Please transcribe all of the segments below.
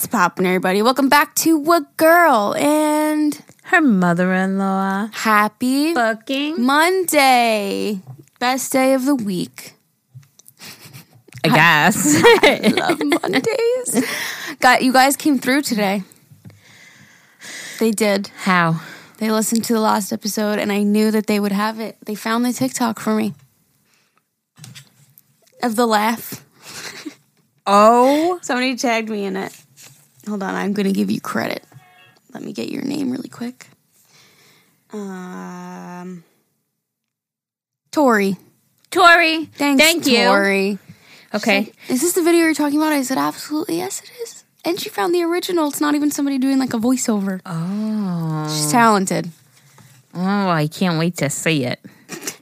What's poppin', everybody? Welcome back to What Girl and Her mother in law. happy Fucking. Monday. Best day of the week. I guess. I Love Mondays. Got you guys came through today. They did. How? They listened to the last episode and I knew that they would have it. They found the TikTok for me. Of the laugh. Oh. Somebody tagged me in it. Hold on, I'm gonna give you credit. Let me get your name really quick. Um, Tori. Tori. Thanks, Thank you. Tori. Okay. Is this the video you're talking about? I said absolutely yes, it is. And she found the original. It's not even somebody doing like a voiceover. Oh. She's talented. Oh, I can't wait to see it.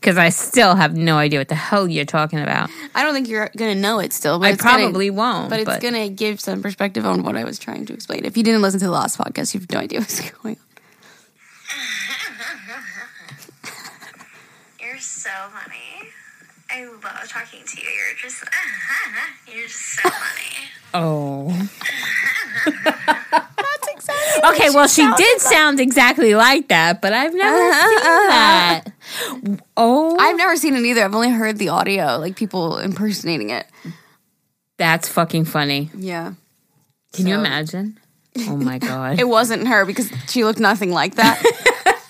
Because I still have no idea what the hell you're talking about. I don't think you're gonna know it still, but I it's gonna- probably won't. but it's gonna give some perspective on what I was trying to explain. If you didn't listen to the last podcast, you have no idea what's going on. You're so funny. I love talking to you. You're just, you're just so funny. Oh. Okay, well, she did sound exactly like that, but I've never uh-huh, seen uh-huh. that. Oh, I've never seen it either. I've only heard the audio, like people impersonating it. that's fucking funny. Yeah. Can you So- imagine? Oh my god. It wasn't her because she looked nothing like that.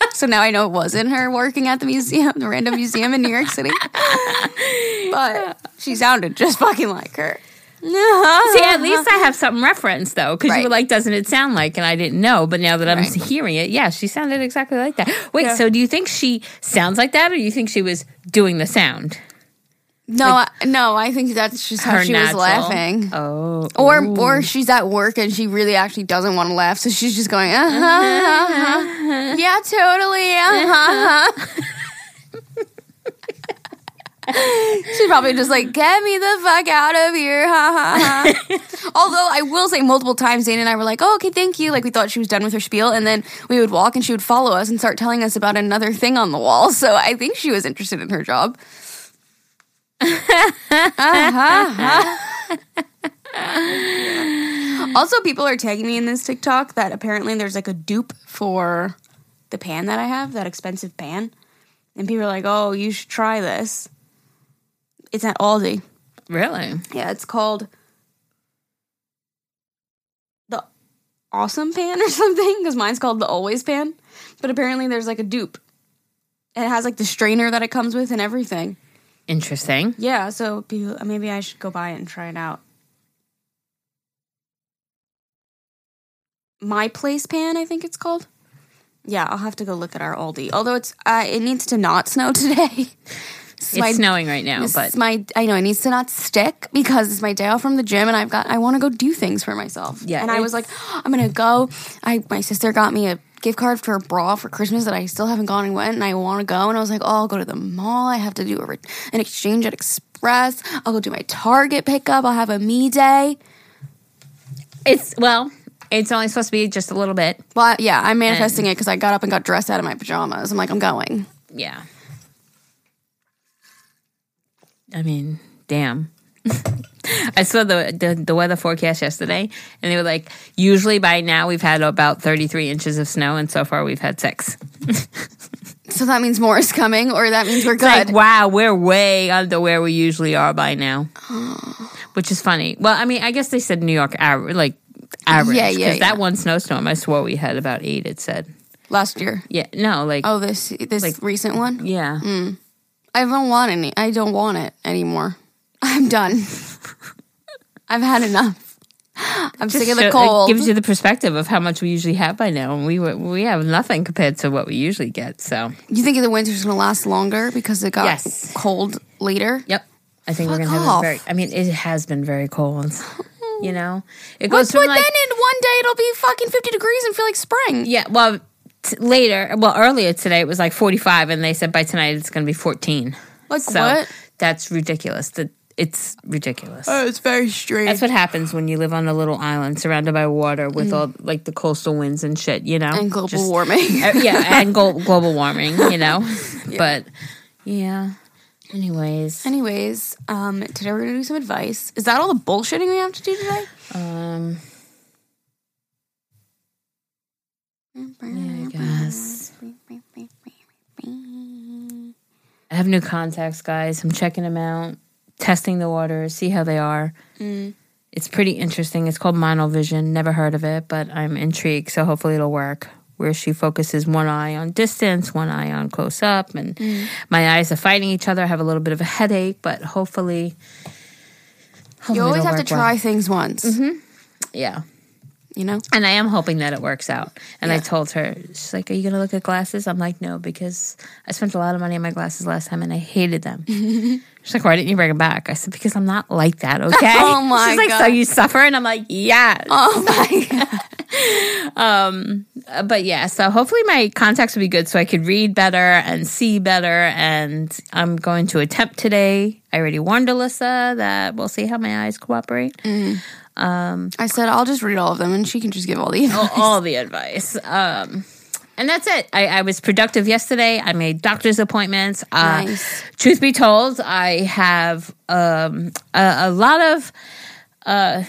so now I know it wasn't her working at the museum, the random museum in New York City. but she sounded just fucking like her. See, at least I have something reference though, because you Right. were like, "Doesn't it sound like?" And I didn't know, but now that I'm Right. hearing it, yeah, she sounded exactly like that. Wait, Yeah. so do you think she sounds like that, or do you think she was doing the sound? No, I, no, I think that's just how she was laughing. Oh, Or ooh. or she's at work and she really actually doesn't want to laugh, so she's just going, uh-huh, uh-huh. yeah, totally, uh-huh. she's probably just like, get me the fuck out of here, ha ha ha. Although I will say multiple times, Dana and I were like, oh, okay, thank you. Like we thought she was done with her spiel, and then we would walk and she would follow us and start telling us about another thing on the wall. So I think she was interested in her job. Also, people are tagging me in this TikTok that apparently there's like a dupe for the pan that I have, that expensive pan. And people are like, oh, you should try this. It's at Aldi. really? Yeah, it's called the Awesome Pan or something, because mine's called the Always Pan. But apparently there's like a dupe. And it has like the strainer that it comes with and everything. Interesting. Yeah, so maybe I should go buy it and try it out. My Place Pan, I think it's called. Yeah, I'll have to go look at our Aldi. Although it's uh, it needs to not snow today. It's my- snowing right now, but my I know it needs to not stick because it's my day off from the gym and I've got I want to go do things for myself. Yeah, and I was like, it's- I'm gonna go. I my sister got me a gift card for a bra for Christmas that I still haven't gone and went and I want to go and I was like, oh, I'll go to the mall. I have to do a, an exchange at Express. I'll go do my Target pickup. I'll have a me day. it's well, it's only supposed to be just a little bit. Well, yeah, I'm manifesting it because I got up and got dressed out of my pajamas. I'm like, I'm going. Yeah. I mean, damn. I saw the, the the weather forecast yesterday, and they were like, usually by now we've had about thirty three inches of snow, and so far we've had six. So that means more is coming, or that means we're It's like, good. wow, we're way under where we usually are by now, which is funny. Well, I mean, I guess they said New York average, like average, Yeah, yeah, that one snowstorm, I swore we had about eight. It said, Last year. yeah, no, like, Oh, this this recent one. yeah, mm. I don't want any. I don't want it anymore. I'm done. I've had enough. I'm sick of the show- cold. It gives you the perspective of how much we usually have by now, and we we have nothing compared to what we usually get. So, you think the winter's going to last longer because it got Yes. cold later? yep, I think we're gonna have a very. I mean, it has been very cold. You know, it goes from but like then in one day it'll be fucking 50 degrees and feel like spring. yeah, well. T- later, well, earlier today it was like 45, and they said by tonight it's going to be 14. Like So what? that's ridiculous. That it's ridiculous. it's very strange. That's what happens when you live on a little island surrounded by water with all like the coastal winds and shit, you know? Mm. and global Just- warming. Uh, yeah, and glo- global warming, you know? But yeah. Anyways, Anyways, um, today we're gonna do some advice. Is that all the bullshitting we have to do today? um I guess. I have new contacts, guys. I'm checking them out, testing the waters, see how they are. Mm. It's pretty interesting. It's called Monovision. Never heard of it, but I'm intrigued. So hopefully it'll work. Where she focuses one eye on distance, one eye on close up, and mm. my eyes are fighting each other. I have a little bit of a headache, but hopefully, hopefully You always have to work well. try things once. Mm-hmm. Yeah. You know? And I am hoping that it works out. And I told her, she's like, Are you going to look at glasses? I'm like, No, because I spent a lot of money on my glasses last time and I hated them. she's like, Why didn't you bring them back? I said, Because I'm not like that, okay? Oh my She's like, So you suffer? And I'm like, Yes. Oh my god. Uh, But yeah, so hopefully my contacts will be good so I could read better and see better. And I'm going to attempt today. I already warned Alyssa that we'll see how my eyes cooperate. I said I'll just read all of them and she can just give all the all, all the advice. Um, and that's it. I, I was productive yesterday. I made doctor's appointments. Uh, Nice. Truth be told, I have um, a, a lot of uh,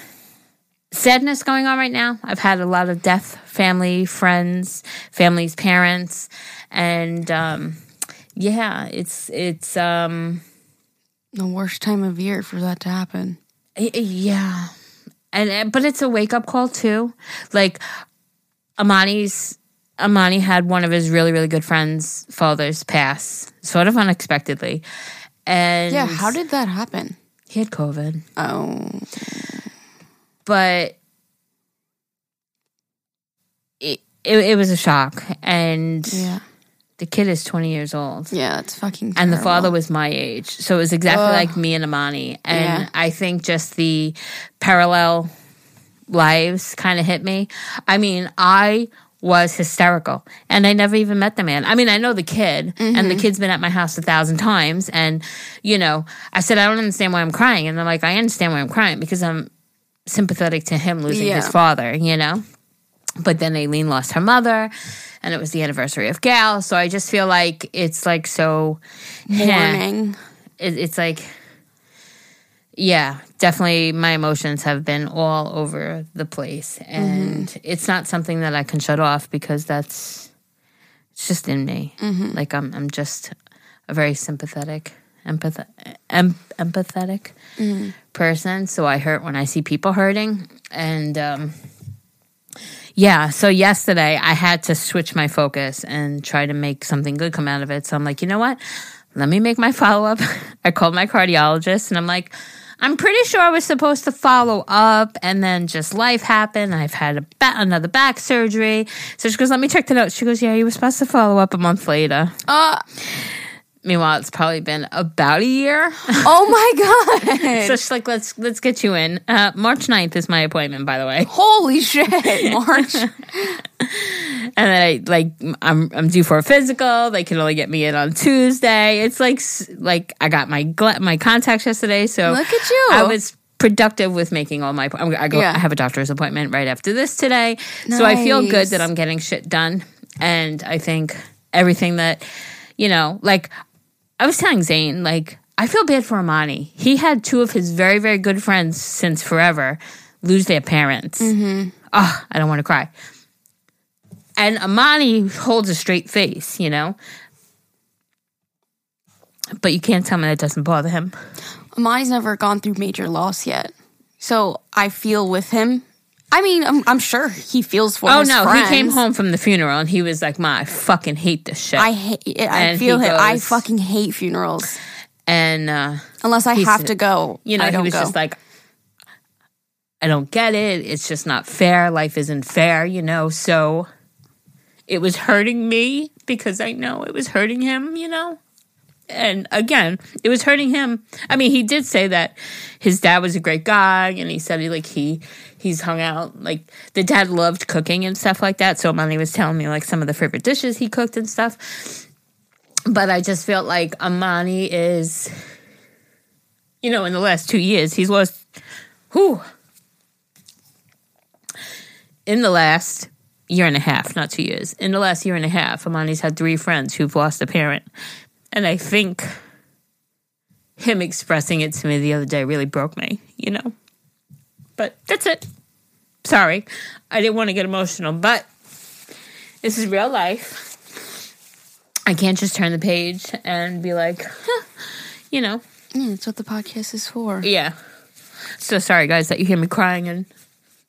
sadness going on right now. I've had a lot of death, family, friends, family's parents, and um, yeah, it's it's um, the worst time of year for that to happen. Yeah. And uh, but it's a wake up call too. Like Amani's Amani had one of his really really good friends' fathers pass sort of unexpectedly. And Yeah, how did that happen? he had COVID? Oh, But it, it it was a shock and yeah, the kid is 20 years old. yeah, it's fucking. and the father was my age. So it was exactly Ugh. like me and Amani. And Yeah. I think just the parallel lives kind of hit me. I mean, I was hysterical and I never even met the man. I mean, I know the kid and Mm-hmm. the kid's been at my house a thousand times. And, you know, I said, I don't understand why I'm crying. And they're like, I understand why I'm crying because I'm sympathetic to him losing his father, you know? But then Aileen lost her mother and it was the anniversary of Gal. So I just feel like it's like so mourning. it, it's like yeah definitely my emotions have been all over the place. Mm-hmm. And it's not something that i can shut off because that's it's just in me. Mm-hmm. Like i'm i'm just a very sympathetic empath- em- empathetic mm-hmm. person. So i hurt when i see people hurting. And um yeah, so yesterday I had to switch my focus and try to make something good come out of it. So I'm like, you know what? Let me make my follow up. I called my cardiologist and I'm like, I'm pretty sure I was supposed to follow up and then just life happened. I've had a ba- another back surgery. So she goes, let me check the notes. She goes, yeah, you were supposed to follow up a month later. Uh, Meanwhile, it's probably been about a year. oh my god! so she's like, let's let's get you in. Uh, March 9th is my appointment, by the way. Holy shit, March. and then I like I'm I'm due for a physical. They can only get me in on Tuesday. It's like like I got my gla- my contacts yesterday, so Look at you. I was productive with making all my. I'm- go. Yeah. I have a doctor's appointment right after this today, so I feel good that I'm getting shit done, and I think everything that you know, like I was telling Zane, like I feel bad for Amani. He had two of his very very good friends since forever lose their parents. Mm-hmm. Oh, I don't want to cry. And Amani holds a straight face, you know. But you can't tell me that doesn't bother him. Amani's never gone through major loss yet, so I feel with him. I mean, I'm, I'm sure he feels for. Oh no, friends. he came home from the funeral and he was like, "Ma, I fucking hate this shit." I hate. I And feel he him. I fucking hate funerals. and uh, Unless I have to go, you know, I he was go. just like, "I don't get it. It's just not fair. Life isn't fair, you know." So it was hurting me because I know it was hurting him, you know. And again, it was hurting him. I mean, he did say that his dad was a great guy, and he said he like he he's hung out like the dad loved cooking and stuff like that. So Amani was telling me like some of the favorite dishes he cooked and stuff. But I just felt like Amani is, you know, in the last two years he's lost. who In the last year and a half, not two years, in the last year and a half, Amani's had three friends who've lost a parent. And I think him expressing it to me the other day really broke me, you know? But that's it. Sorry. I didn't want to get emotional, but This is real life. I can't just turn the page and be like, you know, Yeah, that's what the podcast is for. yeah. So sorry, guys, that you hear me crying and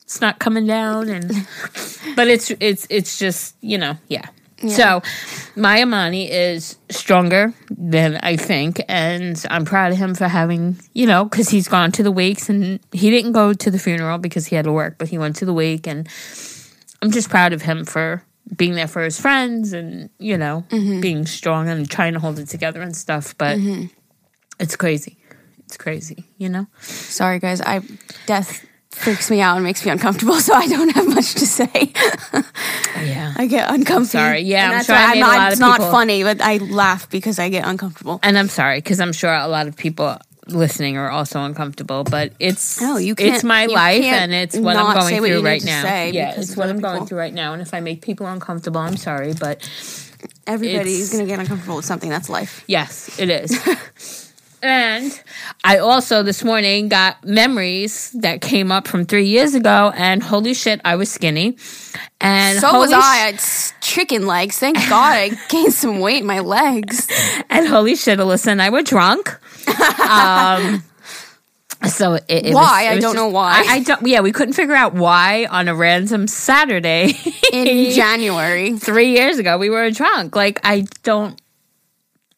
it's not coming down, and but it's it's it's just you know, yeah. So my Amani is stronger than I think, and I'm proud of him for having you know because he's gone to the wakes and he didn't go to the funeral because he had to work, but he went to the wake, and I'm just proud of him for being there for his friends and you know mm-hmm. being strong and trying to hold it together and stuff. But mm-hmm. it's crazy. It's crazy, you know. Sorry, guys. I death freaks me out and makes me uncomfortable, so I don't have much to say. Yeah. I get uncomfortable. sorry. Yeah, I'm and that's sure I'm not, of not funny, but I laugh because I get uncomfortable. And I'm sorry because I'm sure a lot of people listening are also uncomfortable, but it's No, you can't- It's my life and it's what I'm going what through need right now. say Yeah, it's what I'm going through right now. And if I make people uncomfortable, I'm sorry, but everybody is going to get uncomfortable with something. That's life. yes, it is. and I also this morning got memories that came up from three years ago, and holy shit, I was skinny. And So was I. I had chicken legs. Thank God I gained some weight in my legs. and holy shit, Alyssa and I were drunk. Um, so it, it was- Why? it I was don't just- know why. I, I don't. Yeah, we couldn't figure out why on a random Saturday In January. three years ago we were drunk. Like I don't.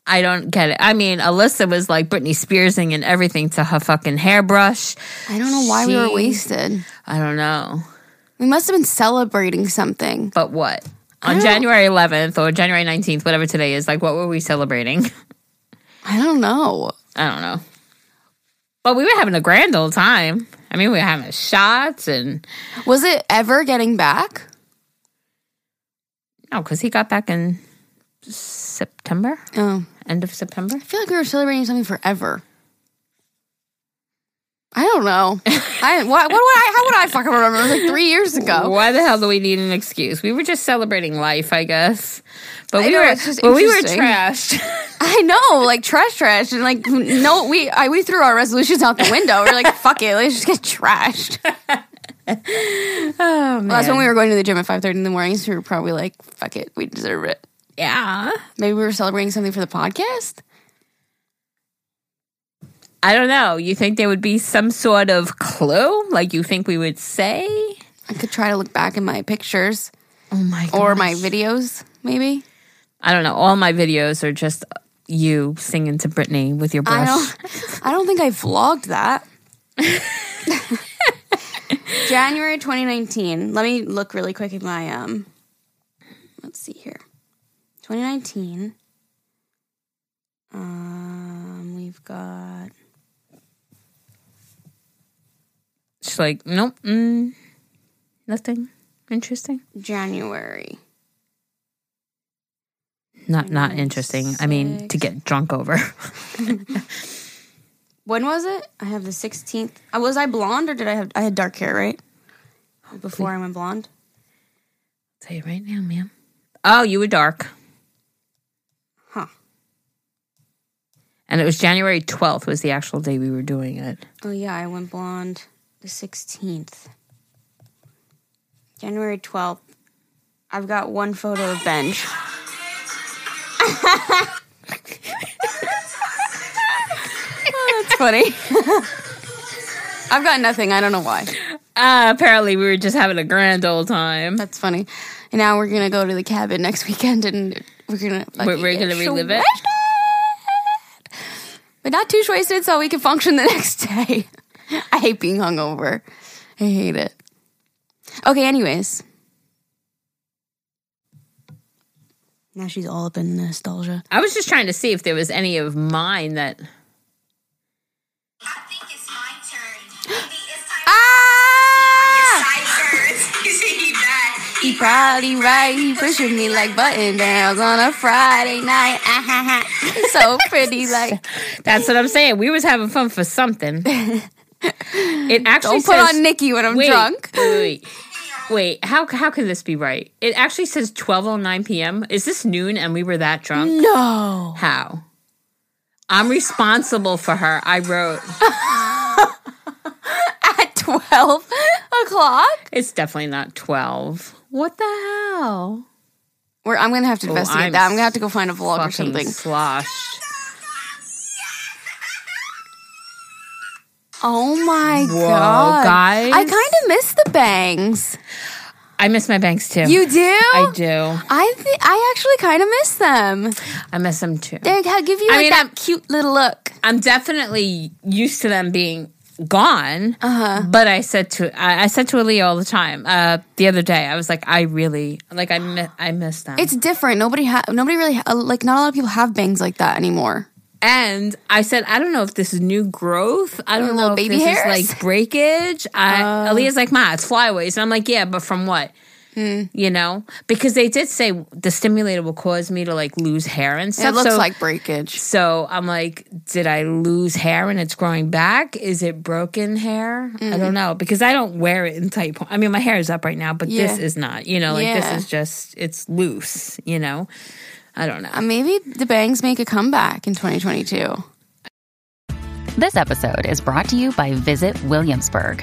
I don't get it. I mean, Alyssa was like Britney Spearsing and everything to her fucking hairbrush. I don't know why we were wasted. I don't know, We must have been celebrating something. but what on January 11th or January 19th, whatever today is, like, what were we celebrating? I don't know. I don't know. But we were having a grand old time. I mean, we were having shots and Was it ever getting back? no, because he got back in September, Oh. end of September. I feel like we were celebrating something forever. I don't know. I what, what would I? How would I fucking remember? It was like three years ago. Why the hell do we need an excuse? We were just celebrating life, I guess. But I we know, were, just but we were trashed. I know, like trash, trash, and like no, we I we threw our resolutions out the window. We're like, fuck it, let's just get trashed. oh man, That's when we were going to the gym at five thirty in the morning. So we were probably like, fuck it, we deserve it. Yeah. Maybe we were celebrating something for the podcast. I don't know. You think there would be some sort of clue? Like you think we would say? I could try to look back in my pictures Oh my god. or my videos, maybe. I don't know. All my videos are just you singing to Britney with your brush. I don't. I don't think I vlogged that. January 2019. Let me look really quick at my um. Let's see here. 2019. Um, we've got She's like, nope, mm, nothing interesting. January. Not not interesting. I mean, to get drunk over. When was it? I have the 16th. Uh, was I blonde or did I have? I had dark hair, right? Before I went blonde. tell you right now, ma'am. Oh, you were dark. And it was January 12th was the actual day we were doing it. Oh yeah, I went blonde the 16th. January 12th. I've got one photo of Benj. oh, that's funny. I've got nothing. I don't know why. Uh, apparently we were just having a grand old time. That's funny. And now we're gonna go to the cabin next weekend, and we're gonna We're, we're gonna relive it. But not too wasted, so we can function the next day. I hate being hungover. I hate it. Okay, anyways. Now she's all up in nostalgia. I was just trying to see if there was any of mine that He probably right. He pushing me like button downs on a Friday night. Ha, ha. So pretty, like That's what I'm saying. We was having fun for something. It actually don't put says, on Nikki when I'm wait, drunk. Wait, wait, wait. How how can this be right? It actually says 12:09 p.m. Is this noon and we were that drunk? No. How? I'm responsible for her. I wrote. At 12 o'clock? It's definitely not 12. What the hell? Where I'm gonna have to oh, investigate I'm that. I'm gonna have to go find a vlog or something. sloshed. Oh my Whoa, god, guys. I kind of miss the bangs. I miss my bangs too. You do? I do. I th- I actually kind of miss them. I miss them too. They give you I mean, that I'm- cute little look. I'm definitely used to them being gone. Uh-huh. But I said to I, I said to Aaliyah all the time. Uh, the other day, I was like, I really like I mi- I miss them. It's different. Nobody ha- nobody really ha- like not a lot of people have bangs like that anymore. and I said, I don't know if this is new growth. I don't know if baby this hairs? Is like breakage. I, Aaliyah's like, Ma, it's flyaways. And I'm like, yeah, but from what? You know, because they did say the stimulator will cause me to like lose hair and stuff. It looks so, like breakage. So I'm like, did I lose hair and it's growing back? Is it broken hair? I Mm-hmm. don't know because I don't wear it in tight. Po- I mean, my hair is up right now, but this is not. You know, like Yeah. this is just it's loose. You know, I don't know. Uh, maybe the bangs make a comeback in 2022. This episode is brought to you by Visit Williamsburg.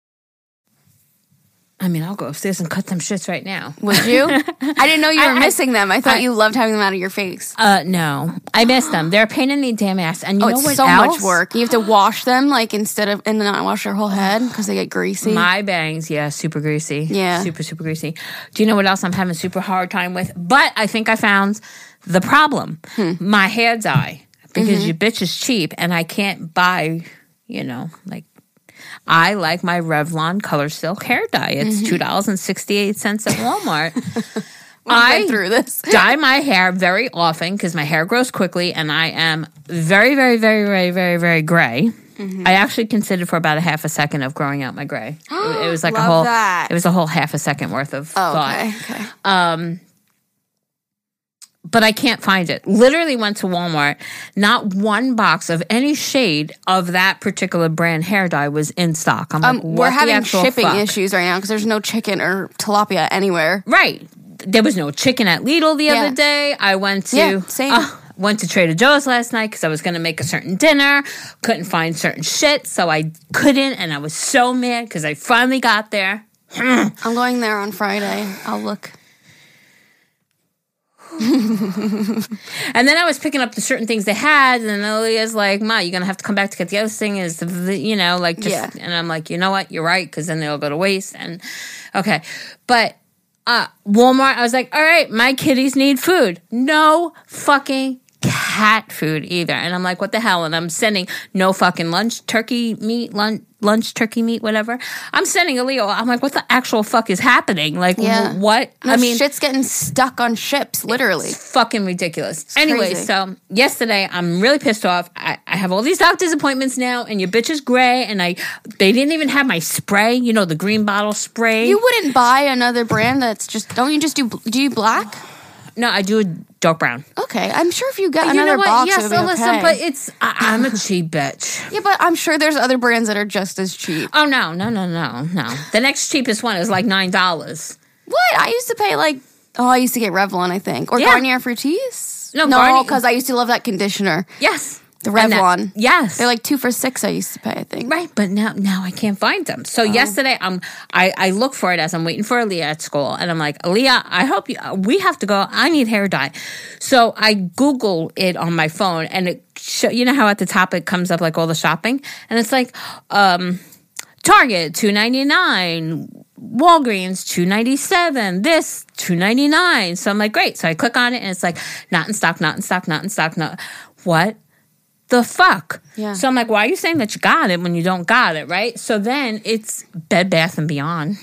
I mean, I'll go upstairs and cut them shits right now. Would you? I didn't know you were I- missing them. I thought I- you loved having them out of your face. Uh, no, I miss them. They're a pain in the damn ass. And you Oh, know what so else? much work. You have to wash them like instead of and then not wash their whole head because they get greasy. My bangs, yeah, super greasy. Yeah. Super, super greasy. Do you know what else I'm having a super hard time with? But I think I found the problem. Hmm. My hair dye. Because Mm-hmm. your bitch is cheap and I can't buy, you know, like I like my Revlon Color Silk hair dye. It's two dollars and sixty eight cents at Walmart. I through this. dye my hair very often because my hair grows quickly and I am very, very, very, very, very, very gray. Mm-hmm. I actually considered for about a half a second of growing out my gray. It, it was like a Love whole that. it was a whole half a second worth of Oh, thought. okay. Okay. Um but I can't find it. Literally went to Walmart. Not one box of any shade of that particular brand hair dye was in stock. I'm Um, like, we're having shipping fuck? issues right now because there's no chicken or tilapia anywhere. Right. There was no chicken at Lidl the Yeah. other day. I went to Yeah, same. uh, went to Trader Joe's last night because I was going to make a certain dinner. Couldn't find certain shit, so I couldn't, and I was so mad because I finally got there. I'm going there on Friday. I'll look. And then I was picking up the certain things they had, and Aaliyah's like, "Ma, you're gonna have to come back to get the other thing." Is the, you know like just, Yeah. and I'm like, you know what, you're right, because then they'll go to waste. And okay, but uh Walmart, I was like, all right, my kitties need food. No fucking cat food either. And I'm like, what the hell? And I'm sending no fucking lunch turkey meat, lunch lunch turkey meat, whatever. I'm sending a Leo. I'm like, what the actual fuck is happening? Like, Yeah. wh- what? No, I mean, shit's getting stuck on ships, literally. fucking ridiculous. Anyway, crazy. so yesterday I'm really pissed off. I, I have all these doctor's appointments now, and your bitch is gray, and I they didn't even have my spray. You know the green bottle spray. You wouldn't buy another brand that's just. Don't you just do? Do you black? No, I do a dark brown. Okay, I'm sure if you got you another know what? box, yes, it would so be listen, okay. but it's I, I'm a cheap bitch. yeah, but I'm sure there's other brands that are just as cheap. Oh no, no, no, no, no. The next cheapest one is like nine dollars. What? I used to pay like. Oh, I used to get Revlon, I think, or Yeah. Garnier Fructis. No, no, Garnier- because I used to love that conditioner. Yes, The And that- Revlon. yes, They're like two for six. I used to pay. I think. Right, but now now I can't find them. So yesterday, um, I I look for it as I'm waiting for Aaliyah at school, and I'm like, Aaliyah, I hope you. We have to go. I need hair dye. So I Google it on my phone, and it show, you know how at the top it comes up like all the shopping, and it's like, um, Target two ninety nine. Walgreens two ninety seven. This two ninety nine. So I'm like, great. So I click on it and it's like not in stock, not in stock, not in stock, not what the fuck? Yeah. So I'm like, why are you saying that you got it when you don't got it, right? So then it's Bed Bath and Beyond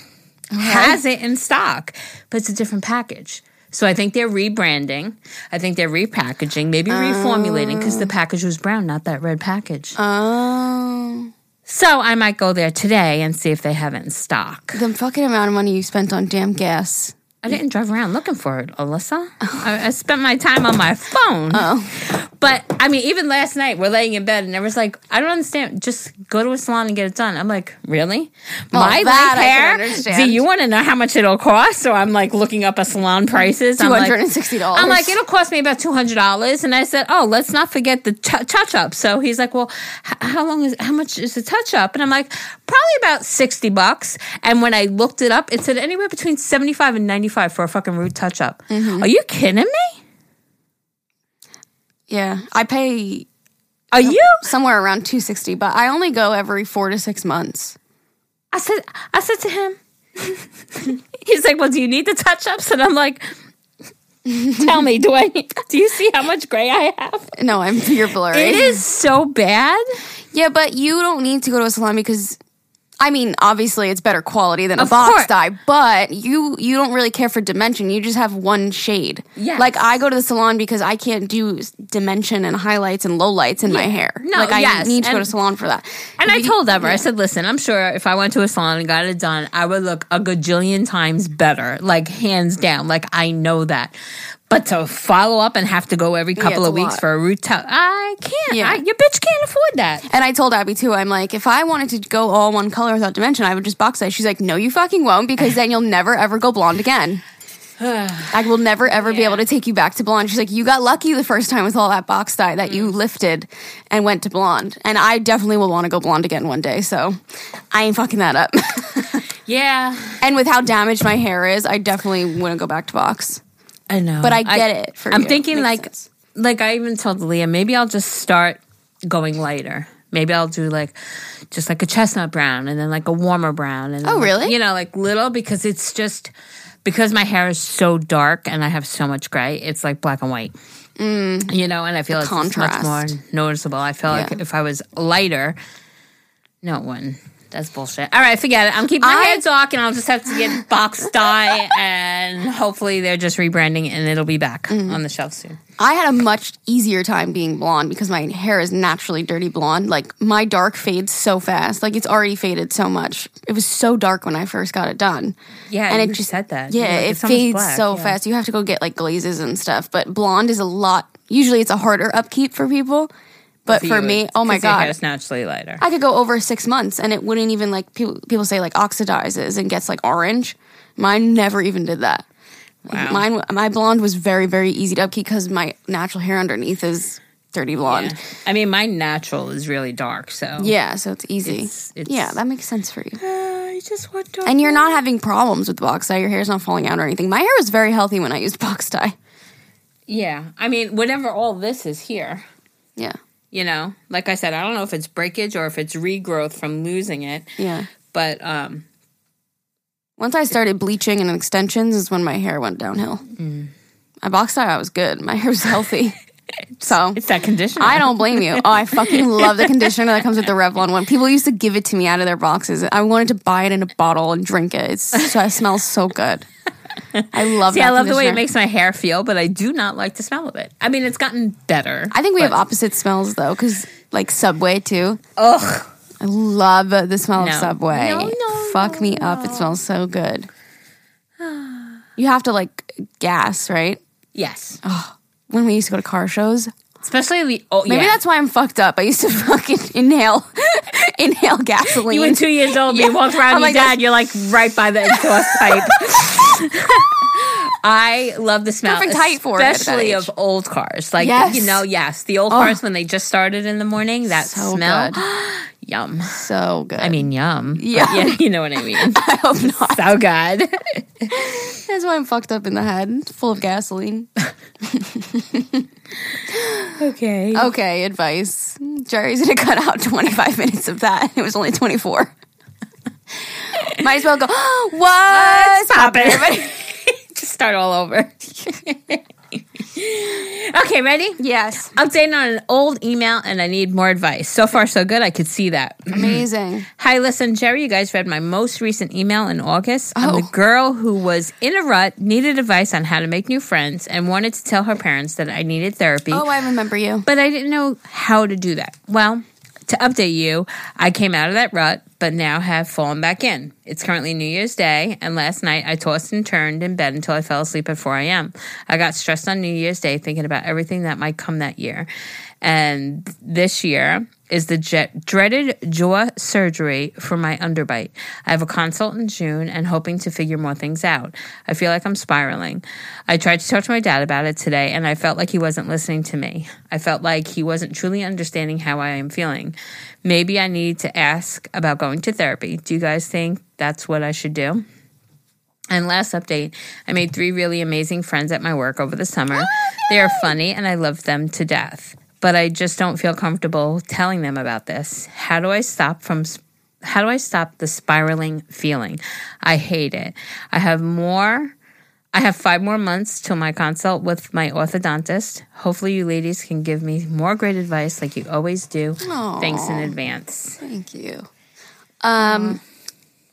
has it in stock, but it's a different package. So I think they're rebranding. I think they're repackaging, maybe oh. reformulating because the package was brown, not that red package. Oh, so I might go there today and see if they have it in stock. the fucking amount of money you spent on damn gas. I didn't drive around looking for it, Alyssa. I, I spent my time on my phone. Oh. But I mean, even last night, we're laying in bed, and was like, I don't understand. Just go to a salon and get it done. I'm like, really? Well, my that I hair? Do you want to know how much it'll cost? So I'm like looking up a salon prices. I'm like- $260. I'm like, it'll cost me about two hundred dollars, and I said, oh, let's not forget the t- touch up. So he's like, well, h- how long is how much is the touch up? And I'm like, probably about sixty bucks. And when I looked it up, it said anywhere between seventy five and ninety for a fucking root touch up. Mm-hmm. Are you kidding me? Yeah, I pay Are you? somewhere around 260, but I only go every 4 to 6 months. I said, I said to him, he's like, well, do you need the touch ups? And I'm like, tell me, do I? Do you see how much gray I have? No, I'm you're blurry. It is so bad. Yeah, but you don't need to go to a salon because I mean, obviously it's better quality than a Of box course. dye, but you you don't really care for dimension. You just have one shade. Yes. Like I go to the salon because I can't do s- dimension and highlights and lowlights in my hair. No, like I yes, need to go to and- salon for that. And I told Ever, I said, listen, I'm sure if I went to a salon and got it done, I would look a gajillion times better, like hands down. Like I know that. But to follow up and have to go every couple it's of weeks lot. for a root touch, I can't. Yeah. I, your bitch can't afford that. And I told Abby too. I'm like, if I wanted to go all one color without dimension, I would just box dye. She's like, no, you fucking won't, because then you'll never ever go blonde again. I will never ever be able to take you back to blonde. She's like, you got lucky the first time with all that box dye that Mm. you lifted and went to blonde. And I definitely will want to go blonde again one day. So I ain't fucking that up. Yeah. and with how damaged my hair is, I definitely wouldn't go back to box. I know. But I get it for I'm you. thinking like sense. like I even told Leah, maybe I'll just start going lighter. Maybe I'll do like just like a chestnut brown and then like a warmer brown and Oh, like, really? you know like little because it's just because my hair is so dark and I have so much gray, it's like black and white. Mm. You know, and I feel like it's much contrast. more noticeable. I feel like if I was lighter, no wouldn't. That's bullshit. All right, forget it. I'm keeping my I- hair dark, and I'll just have to get box dye, and hopefully they're just rebranding, and it'll be back Mm-hmm. on the shelf soon. I had a much easier time being blonde because my hair is naturally dirty blonde. Like my dark fades so fast. Like it's already faded so much. It was so dark when I first got it done. Yeah, and you it just said that. Yeah, it fades black, so yeah. fast. You have to go get like glazes and stuff. But blonde is a lot. Usually, it's a harder upkeep for people. But for, me, it's oh my god, hair's naturally lighter. I could go over six months and it wouldn't even like people. People say like oxidizes and gets like orange. Mine never even did that. Wow. Mine, my blonde was very, very easy to upkeep because my natural hair underneath is dirty blonde. Yeah. I mean, my natural is really dark, so Yeah, so it's easy. It's- it's- yeah, that makes sense for you. Uh, I just want. And you're not having problems with box dye. Your hair's not falling out or anything. My hair was very healthy when I used box dye. Yeah, I mean, whatever all this is here, Yeah, you know, like I said, I don't know if it's breakage or if it's regrowth from losing it, yeah. but um, Once I started bleaching and extensions is when my hair went downhill. Mm. My box dye, I was good. My hair was healthy. so it's that conditioner. I don't blame you. Oh, I fucking love the conditioner that comes with the Revlon one. People used to give it to me out of their boxes. I wanted to buy it in a bottle and drink it. It's so, it smells so good. I love See, that I love the way it makes my hair feel, but I do not like the smell of it. I mean, it's gotten better. I think we have opposite smells though, because like Subway too. Ugh. I love the smell No. of Subway. No, no, Fuck me up. It smells so good. You have to like gas, right? Yes. Oh, When we used to go to car shows. Especially the oh Maybe yeah. that's why I'm fucked up. I used to fucking inhale inhale gasoline. you were two years old. Yeah. You walked around I'm your dad. You're like right by the exhaust pipe. I love the smell, Perfect height for it especially age. of old cars. Like Yes. you know, yes, the old Oh. cars when they just started in the morning. That So smell. yum. so good. I mean, yum. Yum. yeah, you know what I mean. I hope not. so good. That's why I'm fucked up in the head, full of gasoline. okay. Okay, advice. Jerry's gonna cut out 25 minutes of that. It was only 24. Might as well go. What's Stop poppin', it. everybody? Just start all over. okay, ready? Yes, Updating on an old email, and I need more advice. So far, so good. I could see that. amazing. Hi, listen, Jerry, you guys read my most recent email in August. I'm the Oh. girl who was in a rut, needed advice on how to make new friends, and wanted to tell her parents that I needed therapy. Oh, I remember you. but I didn't know how to do that. Well, to update you, I came out of that rut, but now have fallen back in. It's currently New Year's Day, and last night I tossed and turned in bed until I fell asleep at 4 a.m. I got stressed on New Year's Day thinking about everything that might come that year. And this year is the jet- dreaded jaw surgery for my underbite. I have a consult in June and hoping to figure more things out. I feel like I'm spiraling. I tried to talk to my dad about it today, and I felt like he wasn't listening to me. I felt like he wasn't truly understanding how I am feeling. Maybe I need to ask about going to therapy. Do you guys think that's what I should do? And last update, I made three really amazing friends at my work over the summer. Oh, they are funny and I love them to death. But I just don't feel comfortable telling them about this. How do I stop from how do I stop the spiraling feeling? I hate it. I have more I have 5 more months till my consult with my orthodontist. Hopefully you ladies can give me more great advice like you always do. Thanks in advance. Thank you. Um,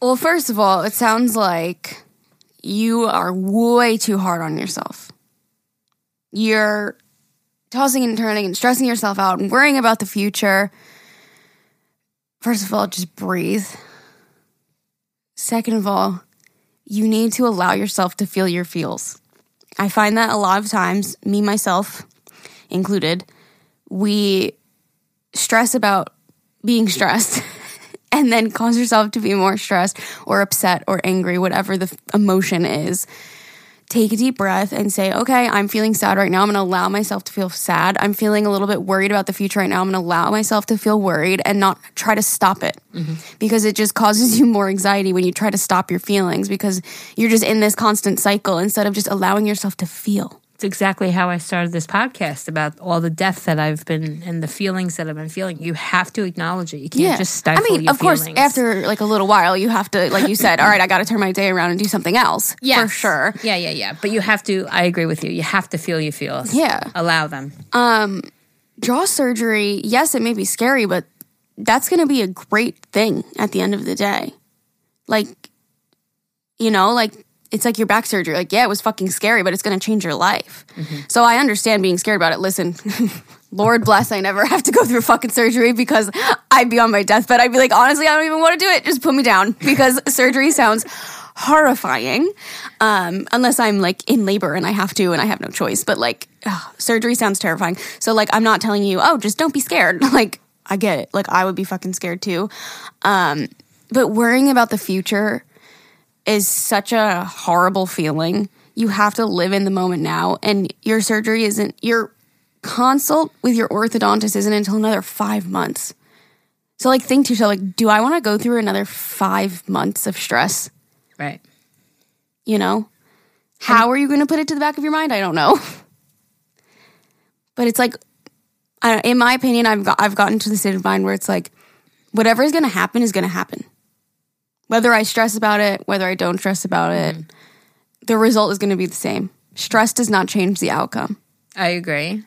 well, first of all, it sounds like you are way too hard on yourself. You're tossing and turning and stressing yourself out and worrying about the future. First of all, just breathe. Second of all, you need to allow yourself to feel your feels. I find that a lot of times, me myself included, we stress about being stressed and then cause yourself to be more stressed or upset or angry, whatever the emotion is. Take a deep breath and say, okay, I'm feeling sad right now. I'm going to allow myself to feel sad. I'm feeling a little bit worried about the future right now. I'm going to allow myself to feel worried and not try to stop it mm-hmm. because it just causes you more anxiety when you try to stop your feelings because you're just in this constant cycle instead of just allowing yourself to feel. It's exactly how I started this podcast about all the death that I've been and the feelings that I've been feeling. You have to acknowledge it. You can't just stifle I mean, your of course, feelings. after like a little while, you have to, like you said, all right, I got to turn my day around and do something else. Yeah, For sure. Yeah, yeah, yeah. But you have to. I agree with you. You have to feel your feels. Yeah. Allow them. Um, jaw surgery, yes, it may be scary, but that's going to be a great thing at the end of the day. Like, you know, like it's like your back surgery. Like, yeah, it was fucking scary, but it's going to change your life. So I understand being scared about it. Listen, Lord bless, I never have to go through fucking surgery because I'd be on my deathbed. I'd be like, honestly, I don't even want to do it. Just put me down because surgery sounds horrifying. Um, unless I'm like in labor and I have to and I have no choice. But like, ugh, surgery sounds terrifying. So like, I'm not telling you, oh, just don't be scared. Like, I get it. Like, I would be fucking scared too. Um, but worrying about the future is such a horrible feeling. You have to live in the moment now, and your surgery isn't your consult with your orthodontist isn't until another five months. So, like, think to yourself, like, do I want to go through another five months of stress? Right. You know, how are you going to put it to the back of your mind? I don't know. But it's like, I, in my opinion, I've got I've gotten to the state of mind where it's like, whatever is going to happen is going to happen. Whether I stress about it, whether I don't stress about it, the result is going to be the same. Stress does not change the outcome. I agree.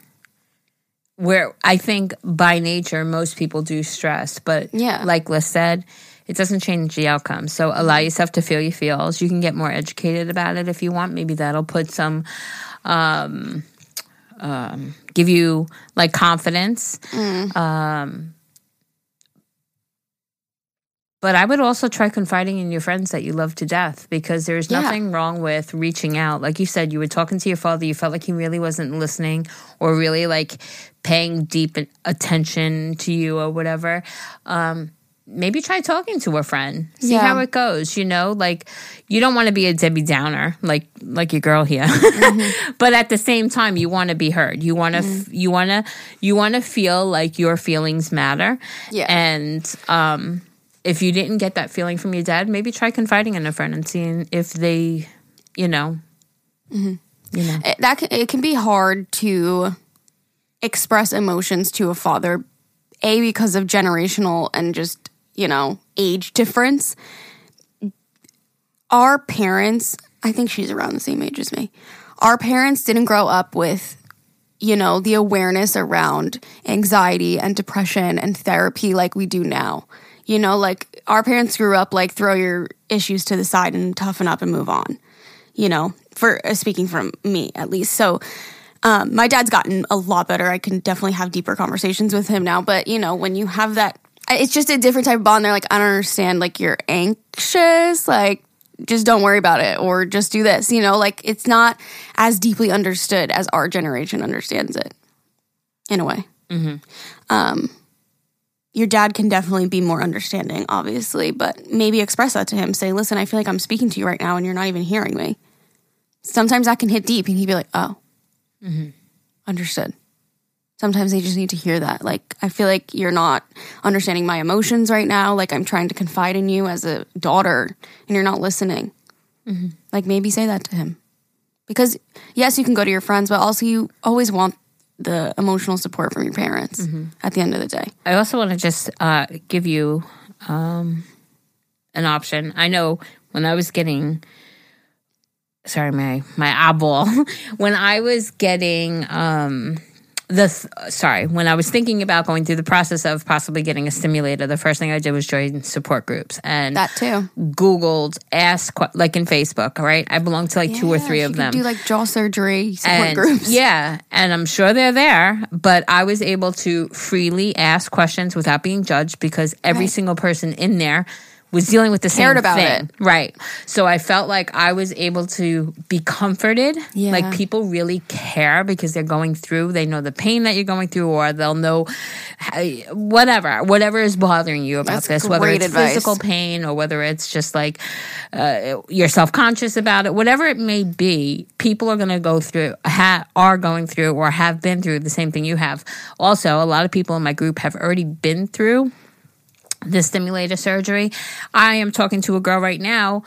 Where I think by nature most people do stress, but Yeah. like Liz said, it doesn't change the outcome. So allow yourself to feel your feels. You can get more educated about it if you want. Maybe that'll put some, um, um, give you like confidence. Um, but I would also try confiding in your friends that you love to death because there's Yeah. nothing wrong with reaching out. Like you said, you were talking to your father, you felt like he really wasn't listening or really like paying deep attention to you or whatever. Um, maybe try talking to a friend, see Yeah. how it goes. You know, like you don't want to be a Debbie Downer, like like your girl here, but at the same time, you want to be heard. You want to you want to you want to feel like your feelings matter. Yeah. and um if you didn't get that feeling from your dad, maybe try confiding in a friend and seeing if they, you know, mm-hmm. you know. it, that can, it can be hard to express emotions to a father a because of generational and just you know age difference. Our parents i think she's around the same age as me. Our parents didn't grow up with you know the awareness around anxiety and depression and therapy like we do now you know like our parents grew up like throw your issues to the side and toughen up and move on you know, for uh, speaking from me at least. So, um, my dad's gotten a lot better. I can definitely have deeper conversations with him now. But you know, when you have that, it's just a different type of bond. They're like, I don't understand. Like you're anxious. Like just don't worry about it, or just do this. You know, like it's not as deeply understood as our generation understands it. In a way, Hmm. um, your dad can definitely be more understanding, obviously, but maybe express that to him. Say, listen, I feel like I'm speaking to you right now, and you're not even hearing me. Sometimes that can hit deep, and he'd be like, oh, mm-hmm. understood. Sometimes they just need to hear that. Like, I feel like you're not understanding my emotions right now. Like, I'm trying to confide in you as a daughter and you're not listening. Mm-hmm. Like, maybe say that to him. Because, yes, you can go to your friends, but also you always want the emotional support from your parents at the end of the day. I also want to just uh, give you um, an option. I know when I was getting, sorry, my my eyeball. when I was getting um, the th- sorry, when I was thinking about going through the process of possibly getting a stimulator, the first thing I did was join support groups and That too. Googled, ask like in Facebook. Right, I belong to like two or three of them. Do like jaw surgery support and, groups. Yeah, and I'm sure they're there, but I was able to freely ask questions without being judged because every Right. single person in there was dealing with the Cared same about thing. it. Right. So I felt like I was able to be comforted. Yeah. Like people really care because they're going through, they know the pain that you're going through or they'll know how- whatever, whatever is bothering you about That's this, whether it's advice. physical pain or whether it's just like uh, you're self conscious about it, whatever it may be, people are going to go through, ha- are going through, or have been through the same thing you have. Also, a lot of people in my group have already been through the stimulator surgery. I am talking to a girl right now.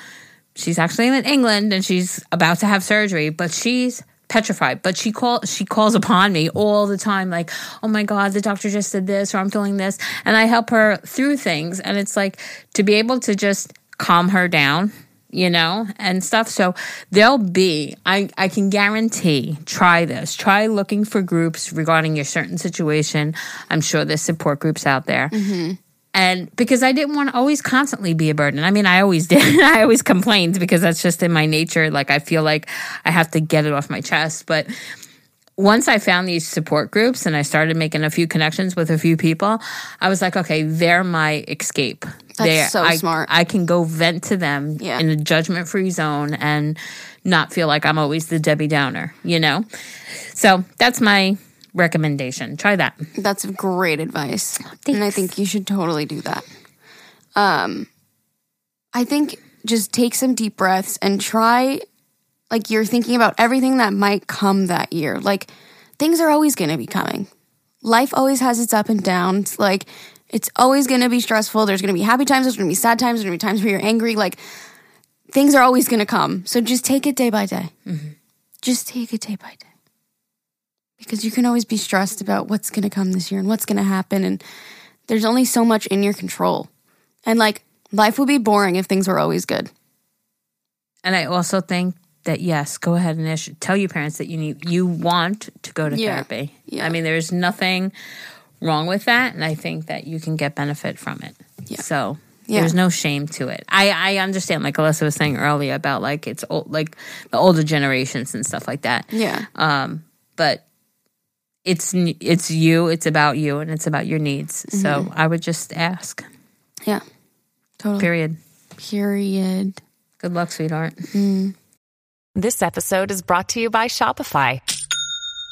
She's actually in England and she's about to have surgery, but she's petrified. But she call she calls upon me all the time like oh my god the doctor just did this or i'm feeling this. And i help her through things and it's like to be able to just calm her down you know and stuff. So there'll be i i can guarantee try this. Try looking for groups regarding your certain situation. I'm sure there's support groups out there mm-hmm. And because I didn't want to always constantly be a burden. I mean, I always did. I always complained because that's just in my nature. Like, I feel like I have to get it off my chest. But once I found these support groups and I started making a few connections with a few people, I was like, okay, they're my escape. That's so I, smart. I can go vent to them Yeah. in a judgment free zone and not feel like I'm always the Debbie Downer, you know? So that's my recommendation. Try that. That's great advice. And I think you should totally do that. Um I think just take some deep breaths and try like you're thinking about everything that might come that year. Like things are always going to be coming. Life always has its up and downs. Like it's always going to be stressful. There's going to be happy times, there's going to be sad times, there's going to be times where you're angry. Like things are always going to come. So just take it day by day. Just take it day by day because you can always be stressed about what's going to come this year and what's going to happen and there's only so much in your control and like life would be boring if things were always good And I also think that yes, go ahead and ish- tell your parents that you need you want to go to Yeah. therapy. Yeah. I mean, there's nothing wrong with that, and I think that you can get benefit from it. Yeah. So Yeah. there's no shame to it. I I understand, like Alyssa was saying earlier about like it's old, like the older generations and stuff like that. yeah Um, but it's it's you, it's about you, and it's about your needs. So Mm-hmm. I would just ask. yeah totally Period. period Good luck, sweetheart. This episode is brought to you by Shopify.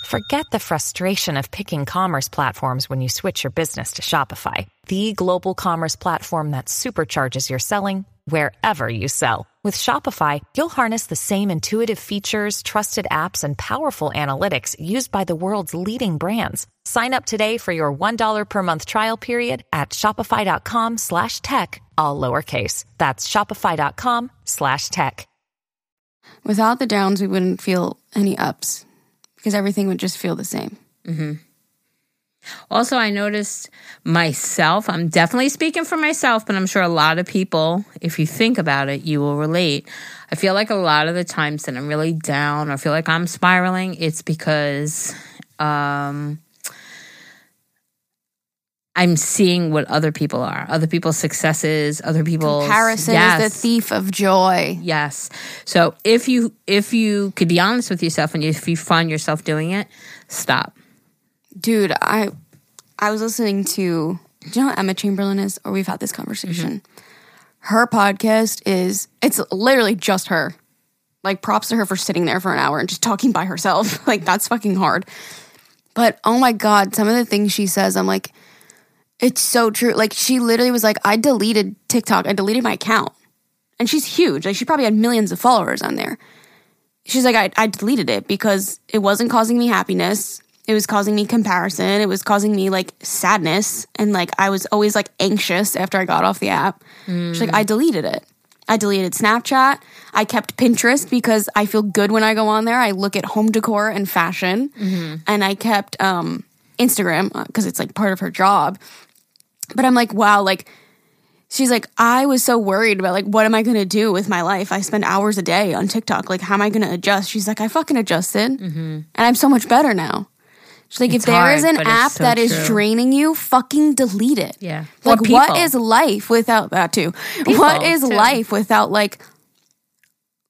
Forget the frustration of picking commerce platforms when you switch your business to Shopify, the global commerce platform that supercharges your selling wherever you sell. With Shopify, you'll harness the same intuitive features, trusted apps, and powerful analytics used by the world's leading brands. Sign up today for your $1 per month trial period at shopify.com slash tech, all lowercase. That's shopify.com slash tech. without the downs we wouldn't feel any ups because everything would just feel the same Also, I noticed myself, I'm definitely speaking for myself, but I'm sure a lot of people, if you think about it, you will relate. I feel like a lot of the times that I'm really down or feel like I'm spiraling, it's because um, I'm seeing what other people are, other people's successes, other people's comparison Yes. is the thief of joy Yes. So if you if you could be honest with yourself and if you find yourself doing it, stop. dude i i was listening to Do you know Emma Chamberlain is? Or we've had this conversation. Mm-hmm. Her podcast is it's literally just her. Like props to her for sitting there for an hour and just talking by herself. like that's fucking hard. But oh my god, some of the things she says, I'm like, it's so true. Like she literally was like, I deleted TikTok. I deleted my account. And she's huge. Like she probably had millions of followers on there. She's like, I, I deleted it because it wasn't causing me happiness. It was causing me comparison. It was causing me like sadness. And like I was always like anxious after I got off the app. She's like, I deleted it. I deleted Snapchat. I kept Pinterest because I feel good when I go on there. I look at home decor and fashion. And I kept um, Instagram because it's like part of her job. But I'm like, wow, like she's like, I was so worried about like what am I gonna do with my life? I spend hours a day on TikTok. Like, how am I gonna adjust? She's like, I fucking adjusted, mm-hmm. and I'm so much better now. She's like, It's if there is hard, an app so that is true. draining you, fucking delete it. Yeah. Like, what is life without uh, that too? what People, is too. life without like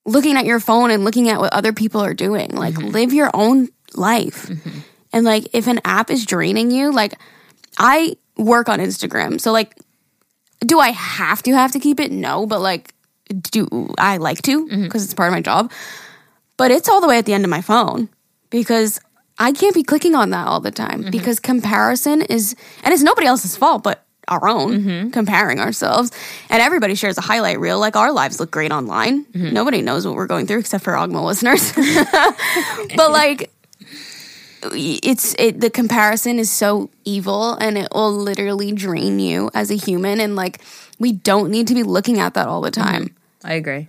looking at your phone and looking at what other people are doing? Like, Mm-hmm. live your own life. Mm-hmm. And like, if an app is draining you, like, I work on Instagram. So, like, do I have to have to keep it? No, but like, do I like to because Mm-hmm. it's part of my job? But it's all the way at the end of my phone because I can't be clicking on that all the time Mm-hmm. because comparison is, and it's nobody else's fault but our own Mm-hmm. comparing ourselves. And everybody shares a highlight reel. Like our lives look great online. Mm-hmm. Nobody knows what we're going through except for Agahmil listeners. but like, it's it the comparison is so evil and it will literally drain you as a human and like we don't need to be looking at that all the mm-hmm. time I agree.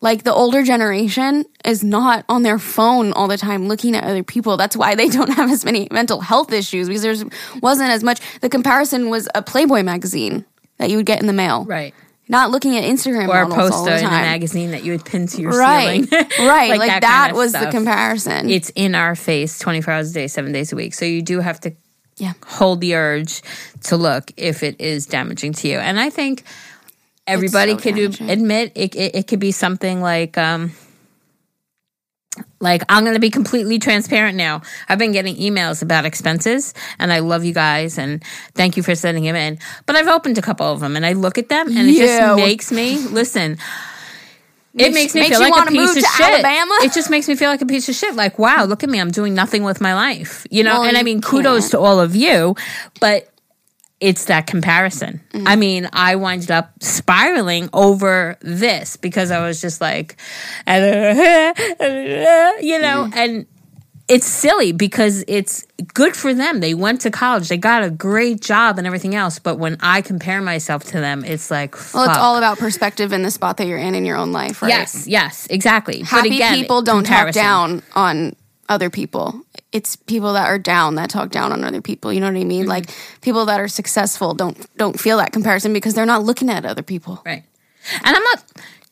like the older generation is not on their phone all the time looking at other people that's why they don't have as many mental health issues because there wasn't as much the comparison was a playboy magazine that you would get in the mail Right. Not looking at instagram Or a poster in a magazine that you would pin to your right ceiling. right like, Like that, that kind of was the comparison It's in our face 24 hours a day, seven days a week. So you do have to yeah hold the urge to look if it is damaging to you. And I think everybody so could damaging. admit it, it, it could be something like, um, like I'm going to be completely transparent now. I've been getting emails about expenses, and I love you guys, and thank you for sending them in. But I've opened a couple of them, and I look at them, and it Yeah. just makes me listen. It Makes- makes me feel like a piece of shit. Alabama? It just makes me feel like a piece of shit. Like, wow, look at me. I'm doing nothing with my life. You know, Well, and I mean, kudos to all of you, but it's that comparison. Mm. I mean, I winded up spiraling over this because I was just like, you know, Mm. and it's silly because it's good for them. They went to college, they got a great job and everything else. But when I compare myself to them, it's like, well it's all about perspective in the spot that you're in in your own life right Yes, yes, exactly. happy but again, people don't comparison. talk down on other people. It's people that are down that talk down on other people. You know what I mean? Mm-hmm. Like people that are successful don't don't feel that comparison because they're not looking at other people. Right. And I'm not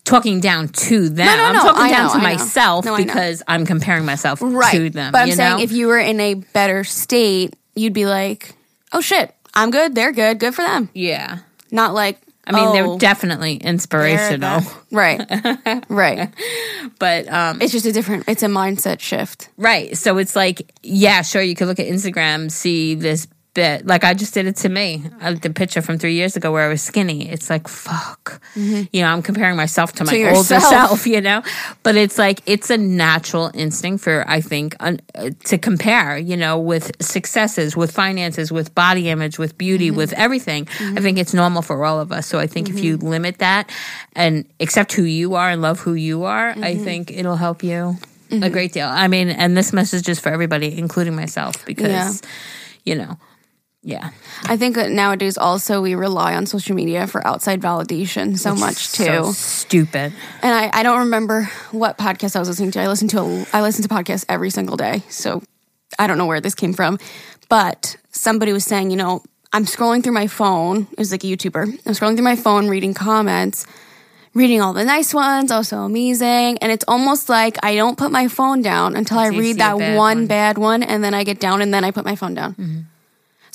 talking down to them. no, no, no. I'm talking I down know, to I myself No, because I'm comparing myself Right. to them. but I'm you saying know? if you were in a better state, you'd be like, "Oh shit, I'm good. They're good. Good for them." Yeah. Not like I mean, oh, they're definitely they're inspirational. Right. right. But um It's just a different it's a mindset shift. right. So it's like, yeah, sure, you could look at Instagram, see this bit. Like I just did it to me. I, the picture from three years ago where I was skinny. It's like, fuck. Mm-hmm. You know, I'm comparing myself to my older self, you know? But it's like, it's a natural instinct for, I think, un, uh, to compare, you know, with successes, with finances, with body image, with beauty, mm-hmm. with everything. I mm-hmm. think it's normal for all of us. So I think if you limit that and accept who you are and love who you are, I think it'll help you a great deal. I mean, and this message is for everybody, including myself, because, Yeah. you know, yeah. I think that nowadays also we rely on social media for outside validation so much too. So stupid. And I, I don't remember what podcast I was listening to. I listen to a, I listen to podcasts every single day, so I don't know where this came from. But somebody was saying, you know, I'm scrolling through my phone. It was like a YouTuber. I'm scrolling through my phone, reading comments, reading all the nice ones. Oh, so amazing! And it's almost like I don't put my phone down until I read that one, one. bad one, and then I get down, and then I put my phone down. Mm-hmm.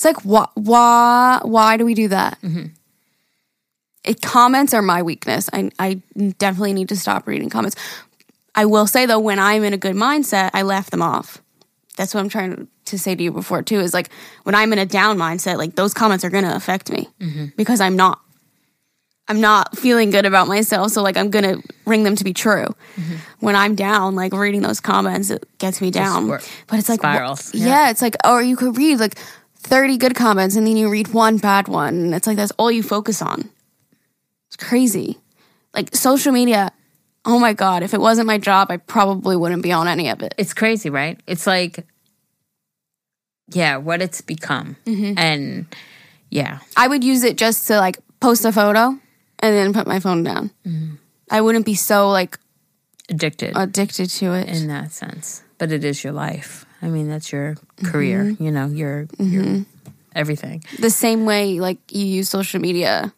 It's like why, why, why do we do that? Mm-hmm. it, comments are my weakness. I, I definitely need to stop reading comments. I will say though, when I'm in a good mindset, I laugh them off. That's what I'm trying to say to you before too is like when I'm in a down mindset, like those comments are gonna affect me mm-hmm. because I'm not I'm not feeling good about myself. So like I'm gonna ring them to be true. Mm-hmm. When I'm down, like reading those comments, it gets me down. But it's like spirals, yeah. yeah. it's like or you could read like 30 good comments and then you read one bad one. And it's like that's all you focus on. It's crazy. Like social media, oh my God, if it wasn't my job, I probably wouldn't be on any of it. It's crazy, right? It's like, yeah, what it's become. Mm-hmm. And yeah, I would use it just to like post a photo and then put my phone down. I wouldn't be so like addicted addicted to it. in that sense. But it is your life. I mean, that's your career, mm-hmm. you know, your, your mm-hmm. everything. the same way like you use social media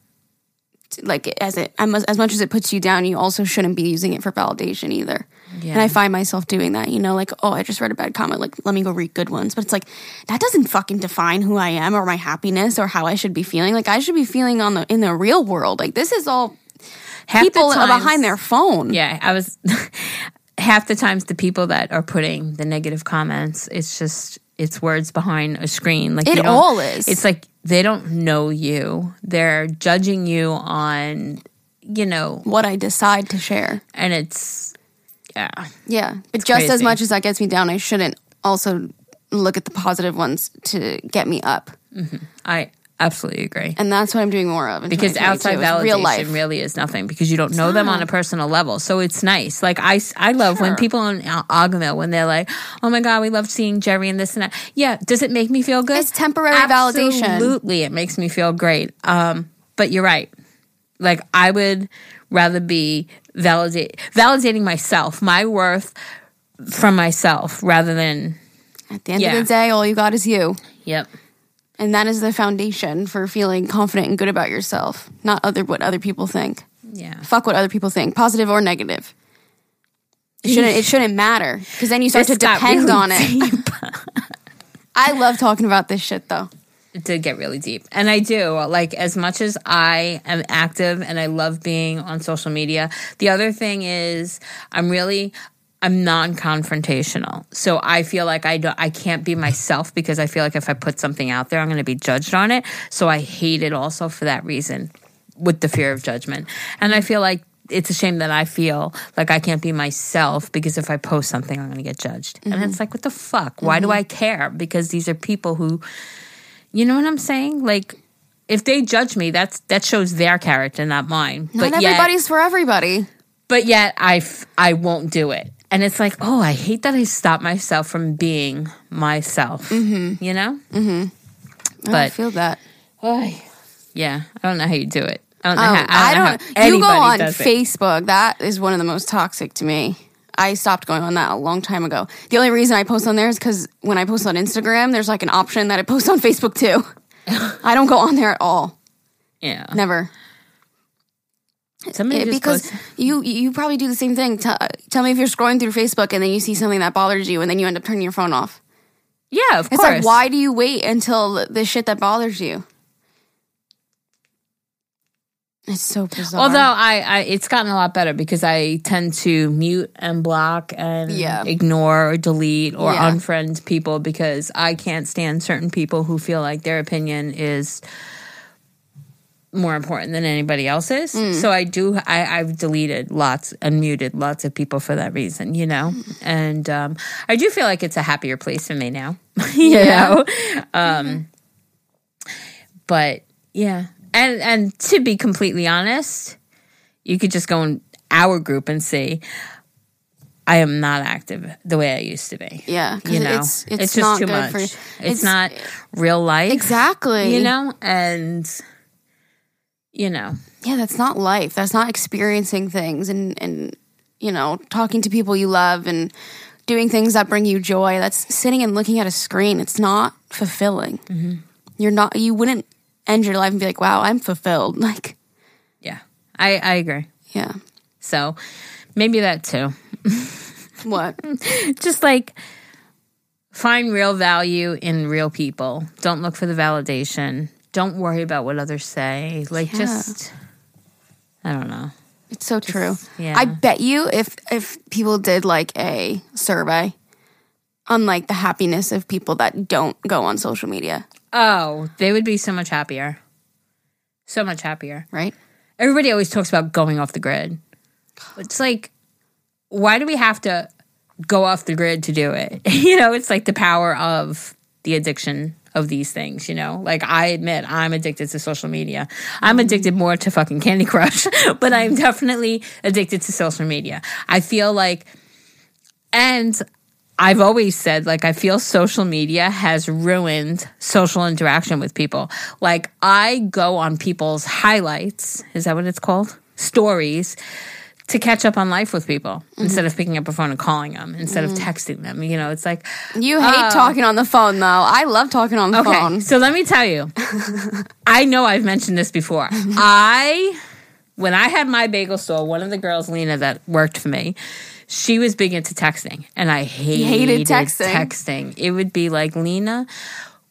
to- like as it as much as it puts you down you also shouldn't be using it for validation either. And i find myself doing that you know like oh i just read a bad comment like let me go read good ones. But it's like that doesn't fucking define who i am or my happiness or how i should be feeling. Like i should be feeling on the in the real world. Like this is all Half the people times- behind their phone. Yeah, I was half the times the people that are putting the negative comments, it's just it's words behind a screen. Like It all is. It's like they don't know you. They're judging you on, you know, what i decide to share and it's yeah. Yeah. It's just as much as that gets me down, I shouldn't also look at the positive ones to get me up. Mm-hmm. I absolutely agree. And that's what I'm doing more of. in because outside validation real life. really is nothing because you don't know them on a personal level. So it's nice. Like I, I love when people in Agahmil when they're like, "Oh my god, we love seeing Jerry and this and that." Yeah, does it make me feel good? It's temporary validation. Absolutely, it makes me feel great. Um, but you're right. Like I would rather be validate validating myself, my worth from myself, rather than At the end Yeah. of the day, all you got is you. yep. And that is the foundation for feeling confident and good about yourself, not other what other people think. Yeah. Fuck what other people think, positive or negative. It shouldn't it shouldn't matter because then you start This to depend really on it. I love talking about this shit though. it did get really deep. And I do. Like, as much as I am active and I love being on social media, the other thing is I'm really. I'm non-confrontational, so I feel like I don't, I can't be myself because I feel like if I put something out there, I'm going to be judged on it. So I hate it also for that reason, with the fear of judgment. And I feel like it's a shame that I feel like I can't be myself because if I post something, I'm going to get judged. And mm-hmm. it's like, what the fuck? Why do mm-hmm. I care? Because these are people who you know what I'm saying? Like, if they judge me, that's that shows their character, not mine. Not but yet, everybody's for everybody. but yet, I f- I won't do it, and it's like, oh, I hate that I stop myself from being myself. Mm-hmm. You know? I But feel that. Oy. yeah, I don't know how you do it. I don't know Oh, how. I I don't, don't. know you go on does it. Facebook. That is one of the most toxic to me. I stopped going on that a long time ago. The only reason I post on there is because when I post on Instagram, there's like an option that I post on Facebook too. I don't go on there at all. Yeah, Never. Somebody because goes, you you probably do the same thing. Tell, tell me if you're scrolling through Facebook and then you see something that bothers you and then you end up turning your phone off. yeah, of It's course. like why do you wait until the- the shit that bothers you? It's so bizarre. Although I, I, it's gotten a lot better because I tend to mute and block and Yeah. ignore or delete or Yeah. unfriend people because I can't stand certain people who feel like their opinion is more important than anybody else's. So I do. I, I've deleted lots and muted lots of people for that reason. You know, and um, I do feel like it's a happier place for me now. you Yeah. know, um, but yeah, and and to be completely honest, you could just go in our group and see. I am not active the way I used to be. Yeah, You know, it's it's, just not too good much. for you. It's, not real life. exactly You know, and you know, yeah that's not life that's not experiencing things and and you know talking to people you love and doing things that bring you joy that's sitting and looking at a screen it's not fulfilling Mm-hmm. you're not you wouldn't end your life and be like wow i'm fulfilled like yeah, I I agree. yeah So maybe that too. what Just like find real value in real people. Don't look for the validation. Don't worry about what others say. Like Yeah. just I don't know. it's so true yeah. i bet you if if people did like a survey on like the happiness of people that don't go on social media, Oh, they would be so much happier. So much happier. right? Everybody always talks about going off the grid. It's like, why do we have to go off the grid to do it? you know, it's like the power of the addiction of these things, you know? Like, I admit I'm addicted to social media. I'm addicted more to fucking Candy Crush, but I'm definitely addicted to social media. I feel like, and I've always said, like, I feel social media has ruined social interaction with people. Like, I go on people's highlights, is that what it's called? Stories to catch up on life with people mm-hmm. instead of picking up a phone and calling them, instead of mm. texting them. You know, it's like, You hate uh, talking on the phone, though. I love talking on the okay, phone. so let me tell you, I know I've mentioned this before. I, when I had my bagel store, one of the girls, Lena, that worked for me, she was big into texting, and I hated, hated texting? texting. It would be like, Lena,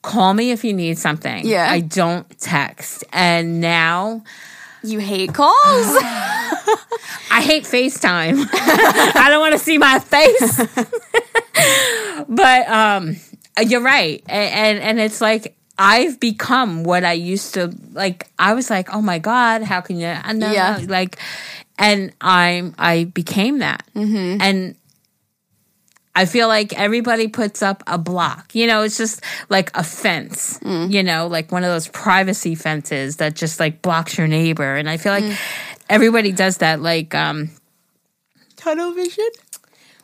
call me if you need something. Yeah. I don't text. And now You hate calls? I hate FaceTime. I don't want to see my face. but um you're right. A- And and it's like I've become what I used to like I was like, "Oh my god, how can you I know Yeah. like and I'm I became that. Mm-hmm. And I feel like everybody puts up a block. You know, it's just like a fence, Mm. you know, like one of those privacy fences that just like blocks your neighbor. And I feel like Mm. Everybody does that like um tunnel vision.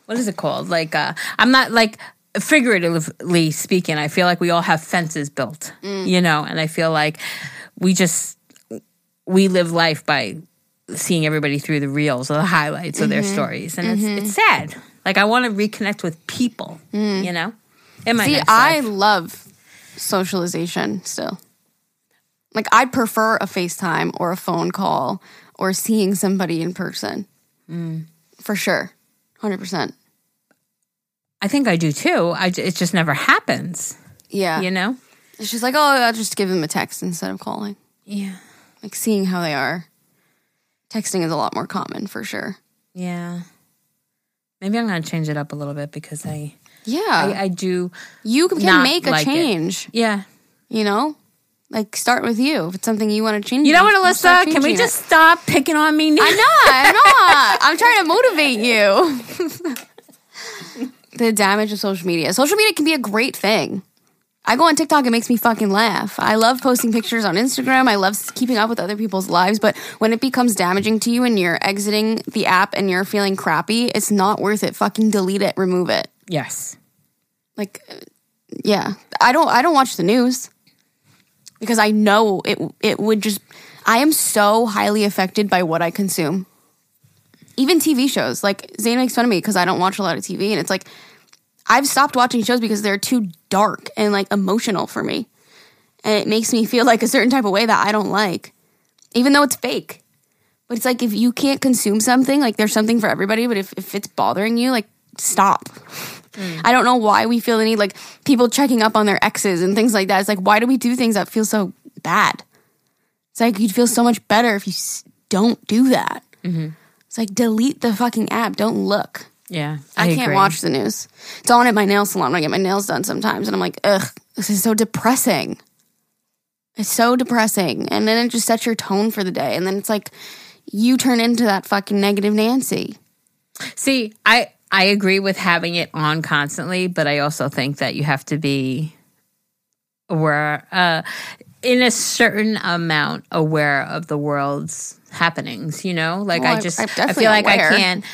What is it called? Like uh I'm not like figuratively speaking, I feel like we all have fences built, Mm. you know, and I feel like we just we live life by seeing everybody through the reels or the highlights of their Mm-hmm. stories, and it's it's sad. Like I want to reconnect with people, you know. In my Mm. See, I love socialization still. Like, I'd prefer a FaceTime or a phone call or seeing somebody in person. Mm. For sure. 100%. I think I do too. I it just never happens, Yeah. you know. It's just like, oh, I'll just give them a text instead of calling. Yeah, Like, seeing how they are. Texting is a lot more common for sure. yeah. Maybe I'm gonna change it up a little bit because I Yeah. I, I do. you can make a like it. change, Yeah. you know? Like, start with you. If it's something you want to change, You know what, Alyssa? Can we changing it. just stop picking on me? Now? I'm not. I'm not. I'm trying to motivate you. the damage of social media. Social media can be a great thing. I go on TikTok, it makes me fucking laugh. I love posting pictures on Instagram. I love keeping up with other people's lives. But when it becomes damaging to you and you're exiting the app and you're feeling crappy, it's not worth it. Fucking delete it, remove it. Yes. Like, uh, yeah, I don't. I don't watch the news because I know it. It would just. I am so highly affected by what I consume. Even TV shows, like Zane makes fun of me because I don't watch a lot of TV, and it's like I've stopped watching shows because they're too dark and like emotional for me, and it makes me feel like a certain type of way that I don't like, even though it's fake. But it's like if you can't consume something, like there's something for everybody, but if, if it's bothering you, like stop. Mm. I don't know why we feel the need, like people checking up on their exes and things like that. It's like, why do we do things that feel so bad? It's like you'd feel so much better if you s- don't do that. Mm-hmm. It's like delete the fucking app. Don't look. Yeah. I, can't agree. watch the news. It's on at my nail salon when I get my nails done sometimes, and I'm like, ugh, this is so depressing. It's so depressing, and then it just sets your tone for the day, and then it's like you turn into that fucking negative Nancy. See, I I agree with having it on constantly, but I also think that you have to be aware uh in a certain amount aware of the world's happenings, you know? Like Well, I just I feel like aware. I can't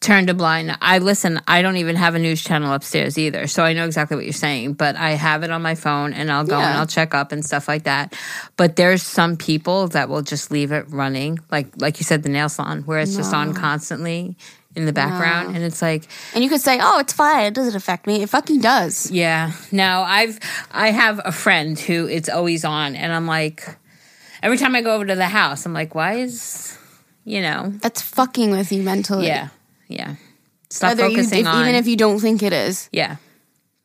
turn to blind. I listen, I don't even have a news channel upstairs either. So I know exactly what you're saying, but I have it on my phone and I'll go and I'll check up and stuff like that. But there's some people that will just leave it running, like like you said the nail salon where it's just on constantly in the background and it's like And you could say, oh, it's fine. It doesn't affect me. It fucking does. yeah. No, I've I have a friend who it's always on and I'm like every time I go over to the house, I'm like, why is you know, That's fucking with you mentally. yeah. Yeah. Stop Whether you, focusing if, on even if you don't think it is. Yeah.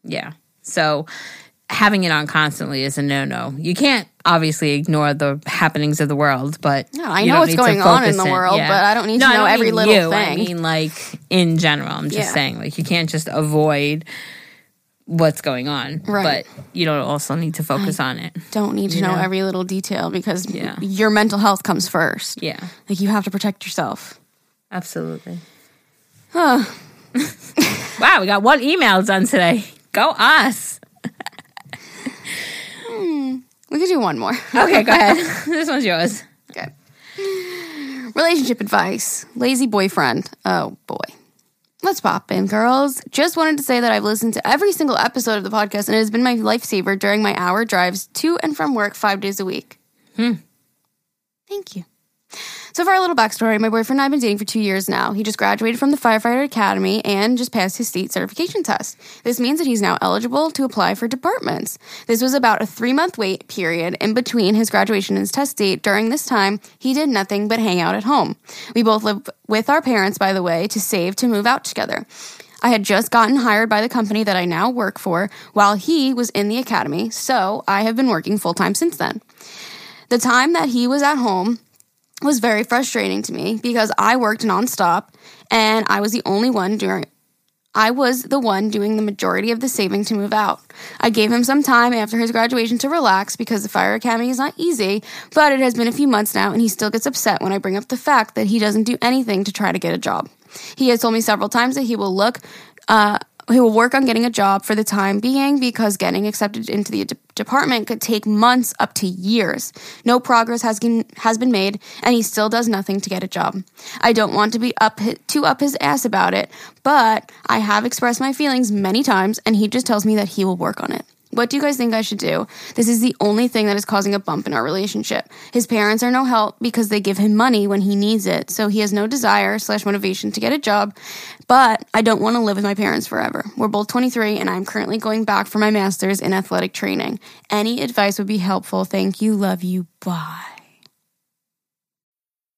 Yeah. So having it on constantly is a no no. You can't obviously ignore the happenings of the world, but No, I know what's going on in the world, but I don't need to know every little you. I mean like in general. I'm just Yeah. saying like you can't just avoid what's going on. Right. But you don't also need to focus on it. Don't need to know know? every little detail because Yeah. your mental health comes first. Yeah, Like you have to protect yourself. absolutely. Huh. Wow, we got one email done today. Go us. We could do one more. Okay, go ahead. this one's yours. Okay. Relationship advice. Lazy boyfriend. Oh boy. Let's pop in, girls. Just wanted to say that I've listened to every single episode of the podcast and it has been my lifesaver during my hour drives to and from work five days a week. Hmm. Thank you. So, for our little backstory, my boyfriend and I have been dating for two years now. He just graduated from the firefighter academy and just passed his state certification test. This means that he's now eligible to apply for departments. This was about a three month wait period in between his graduation and his test date. During this time, he did nothing but hang out at home. We both live with our parents, by the way, to save to move out together. I had just gotten hired by the company that I now work for while he was in the academy, so I have been working full time since then. The time that he was at home, was very frustrating to me because I worked nonstop and I was the only one during I was the one doing the majority of the saving to move out. I gave him some time after his graduation to relax because the fire academy is not easy, but it has been a few months now and he still gets upset when I bring up the fact that he doesn't do anything to try to get a job. He has told me several times that he will look uh he will work on getting a job for the time being because getting accepted into the de- department could take months up to years. No progress has been, has been made, and he still does nothing to get a job. I don't want to be up too up his ass about it, but I have expressed my feelings many times, and he just tells me that he will work on it. What do you guys think I should do? This is the only thing that is causing a bump in our relationship. His parents are no help because they give him money when he needs it, so he has no desire slash motivation to get a job. But I don't want to live with my parents forever. We're both 23, and I'm currently going back for my master's in athletic training. Any advice would be helpful. Thank you. Love you. Bye.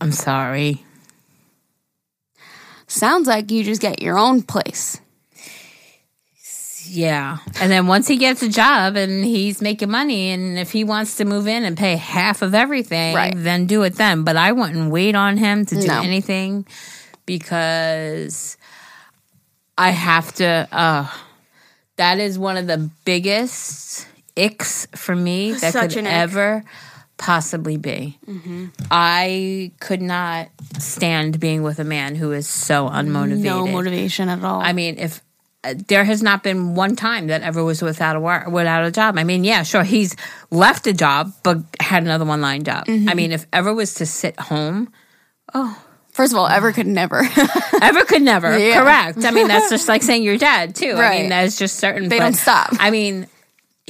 I'm sorry. Sounds like you just get your own place. Yeah. And then once he gets a job and he's making money, and if he wants to move in and pay half of everything, Right. then do it then. But I wouldn't wait on him to do No. anything because I have to. Uh, that is one of the biggest icks for me that Such could an ick. Possibly be. I could not stand being with a man who is so unmotivated. No motivation at all. I mean, if uh, there has not been one time that ever was without a work, without a job. I mean, yeah, sure, he's left a job but had another one lined up. Mm-hmm. I mean, if ever was to sit home, oh, First of all, ever could never. ever could never. Yeah. Correct. I mean, that's just like saying your dad too. I mean, that's just certain. They but, don't stop. I mean.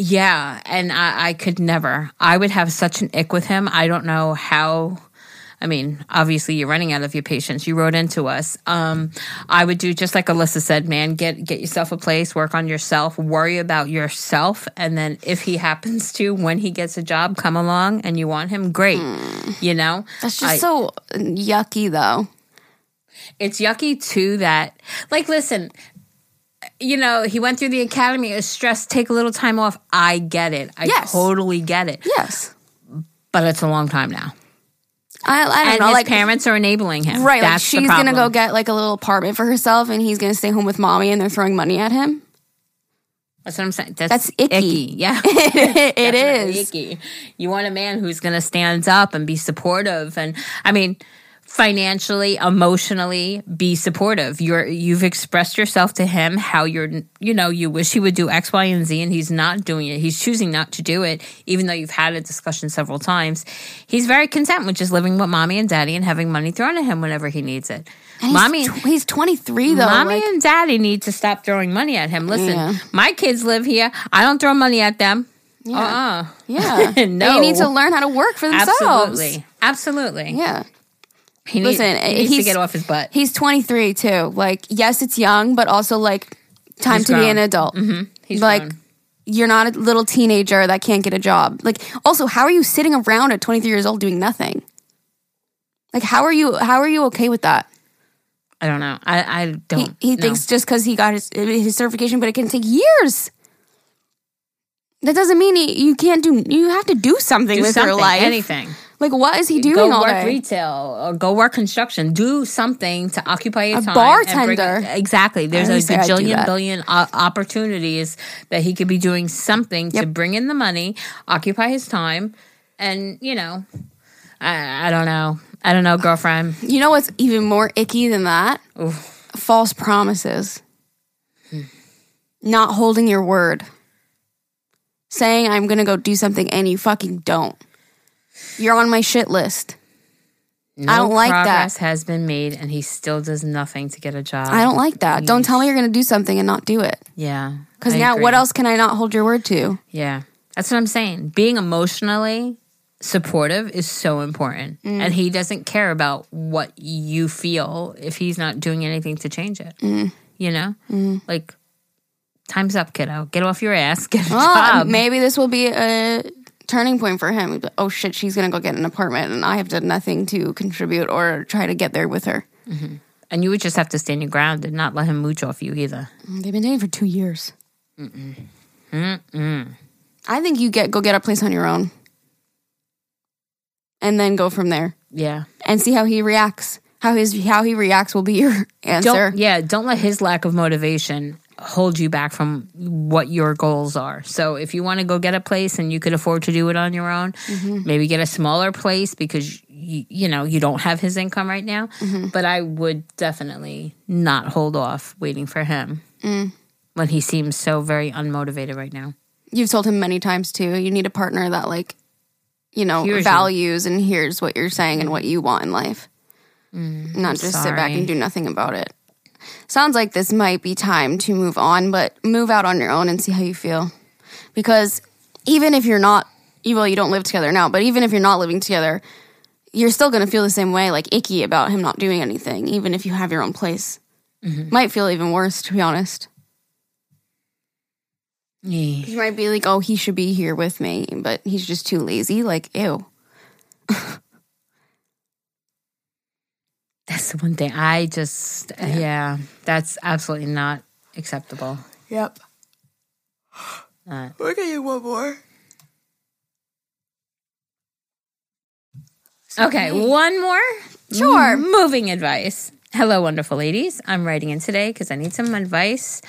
Yeah, and I, I could never. I would have such an ick with him. I don't know how. I mean, obviously you're running out of your patience. You wrote into us. Um, I would do just like Alyssa said, man. Get get yourself a place, work on yourself, worry about yourself, and then if he happens to, when he gets a job, come along and you want him, great. You know, That's just I- so yucky, though. it's yucky too that like listen you know he went through the academy is stressed take a little time off i get it i Yes. totally get it Yes. but it's a long time now I, I don't and know. his Like, parents are enabling him right. Like That's the she's going to go get like a little apartment for herself and he's going to stay home with mommy and they're throwing money at him. that's what i'm saying that's, That's icky. yeah it Definitely icky. You want a man who's going to stand up and be supportive, and I mean, financially, emotionally, be supportive. You're you've expressed yourself to him how you're, you know, you wish he would do X, Y, and Z, and he's not doing it. He's choosing not to do it, even though you've had a discussion several times. He's very content with just living with mommy and daddy and having money thrown at him whenever he needs it. And mommy, he's, tw- he's 23 though. Mommy like- and daddy need to stop throwing money at him. Listen, Yeah. my kids live here. I don't throw money at them. Yeah. Uh-uh. yeah. No. They need to learn how to work for themselves. Absolutely. Absolutely. Yeah. He, need- Listen, he needs to get off his butt. He's 23 too. Like, yes, it's young, but also like time He's to be grown. an adult. Mm-hmm. He's like, grown. you're not a little teenager that can't get a job. Like, also, how are you sitting around at 23 years old doing nothing? Like, how are you? How are you okay with that? I don't know. I, I don't. he know. thinks just because he got his his certification, but it can take years. That doesn't mean he, you can't do. You have to do something do with something, your life. anything. Like, what is he doing go all work day? retail or go work construction. Do something to occupy your A time. bartender. bring- exactly. There's a always say I'd do bajillion billion opportunities that he could be doing something to bring in the money, occupy his time, and you know, I, I don't know. I don't know, girlfriend. You know what's even more icky than that? False promises. Not holding your word. Saying I'm going to go do something and you fucking don't. You're on my shit list. No I don't like that. progress has been made, and he still does nothing to get a job. I don't like that. Don't tell me you're going to do something and not do it. Yeah, Because now, agree. what else can I not hold your word to? Yeah. That's what I'm saying. Being emotionally supportive is so important. Mm. And he doesn't care about what you feel if he's not doing anything to change it. Mm. You know? Like, time's up, kiddo. Get off your ass. Get a Well, job. maybe this will be a turning point for him. Oh shit, she's to go get an apartment and I have done nothing to contribute or try to get there with her. Mm-hmm. and you would just have to stand your ground and not let him mooch off you either. Mm, they've been dating for two years. I think you get go get a place on your own, and then go from there Yeah. and see how he reacts. How his how he reacts will be your answer. Don't, yeah, don't let his lack of motivation hold you back from what your goals are. So if you want to go get a place and you could afford to do it on your own, Mm-hmm. maybe get a smaller place because you, you know you don't have his income right now. Mm-hmm. But I would definitely not hold off waiting for him Mm. when he seems so very unmotivated right now. You've told him many times too. You need a partner that like, you know, Hears you. values and hears what you're saying and what you want in life. Not just sit back and do nothing about it. Sounds like this might be time to move on, but move out on your own and see how you feel. Because even if you're not, well, you don't live together now, but even if you're not living together, you're still going to feel the same way, like icky about him not doing anything, even if you have your own place. Mm-hmm. Might feel even worse, to be honest. Yeah. You might be like, oh, he should be here with me, but he's just too lazy. Like, ew. That's the one thing I just yeah, that's absolutely not acceptable. Yep. Not. We're getting one more. Okay, one more. Sure. M- Moving advice. Hello, wonderful ladies. I'm writing in today because I need some advice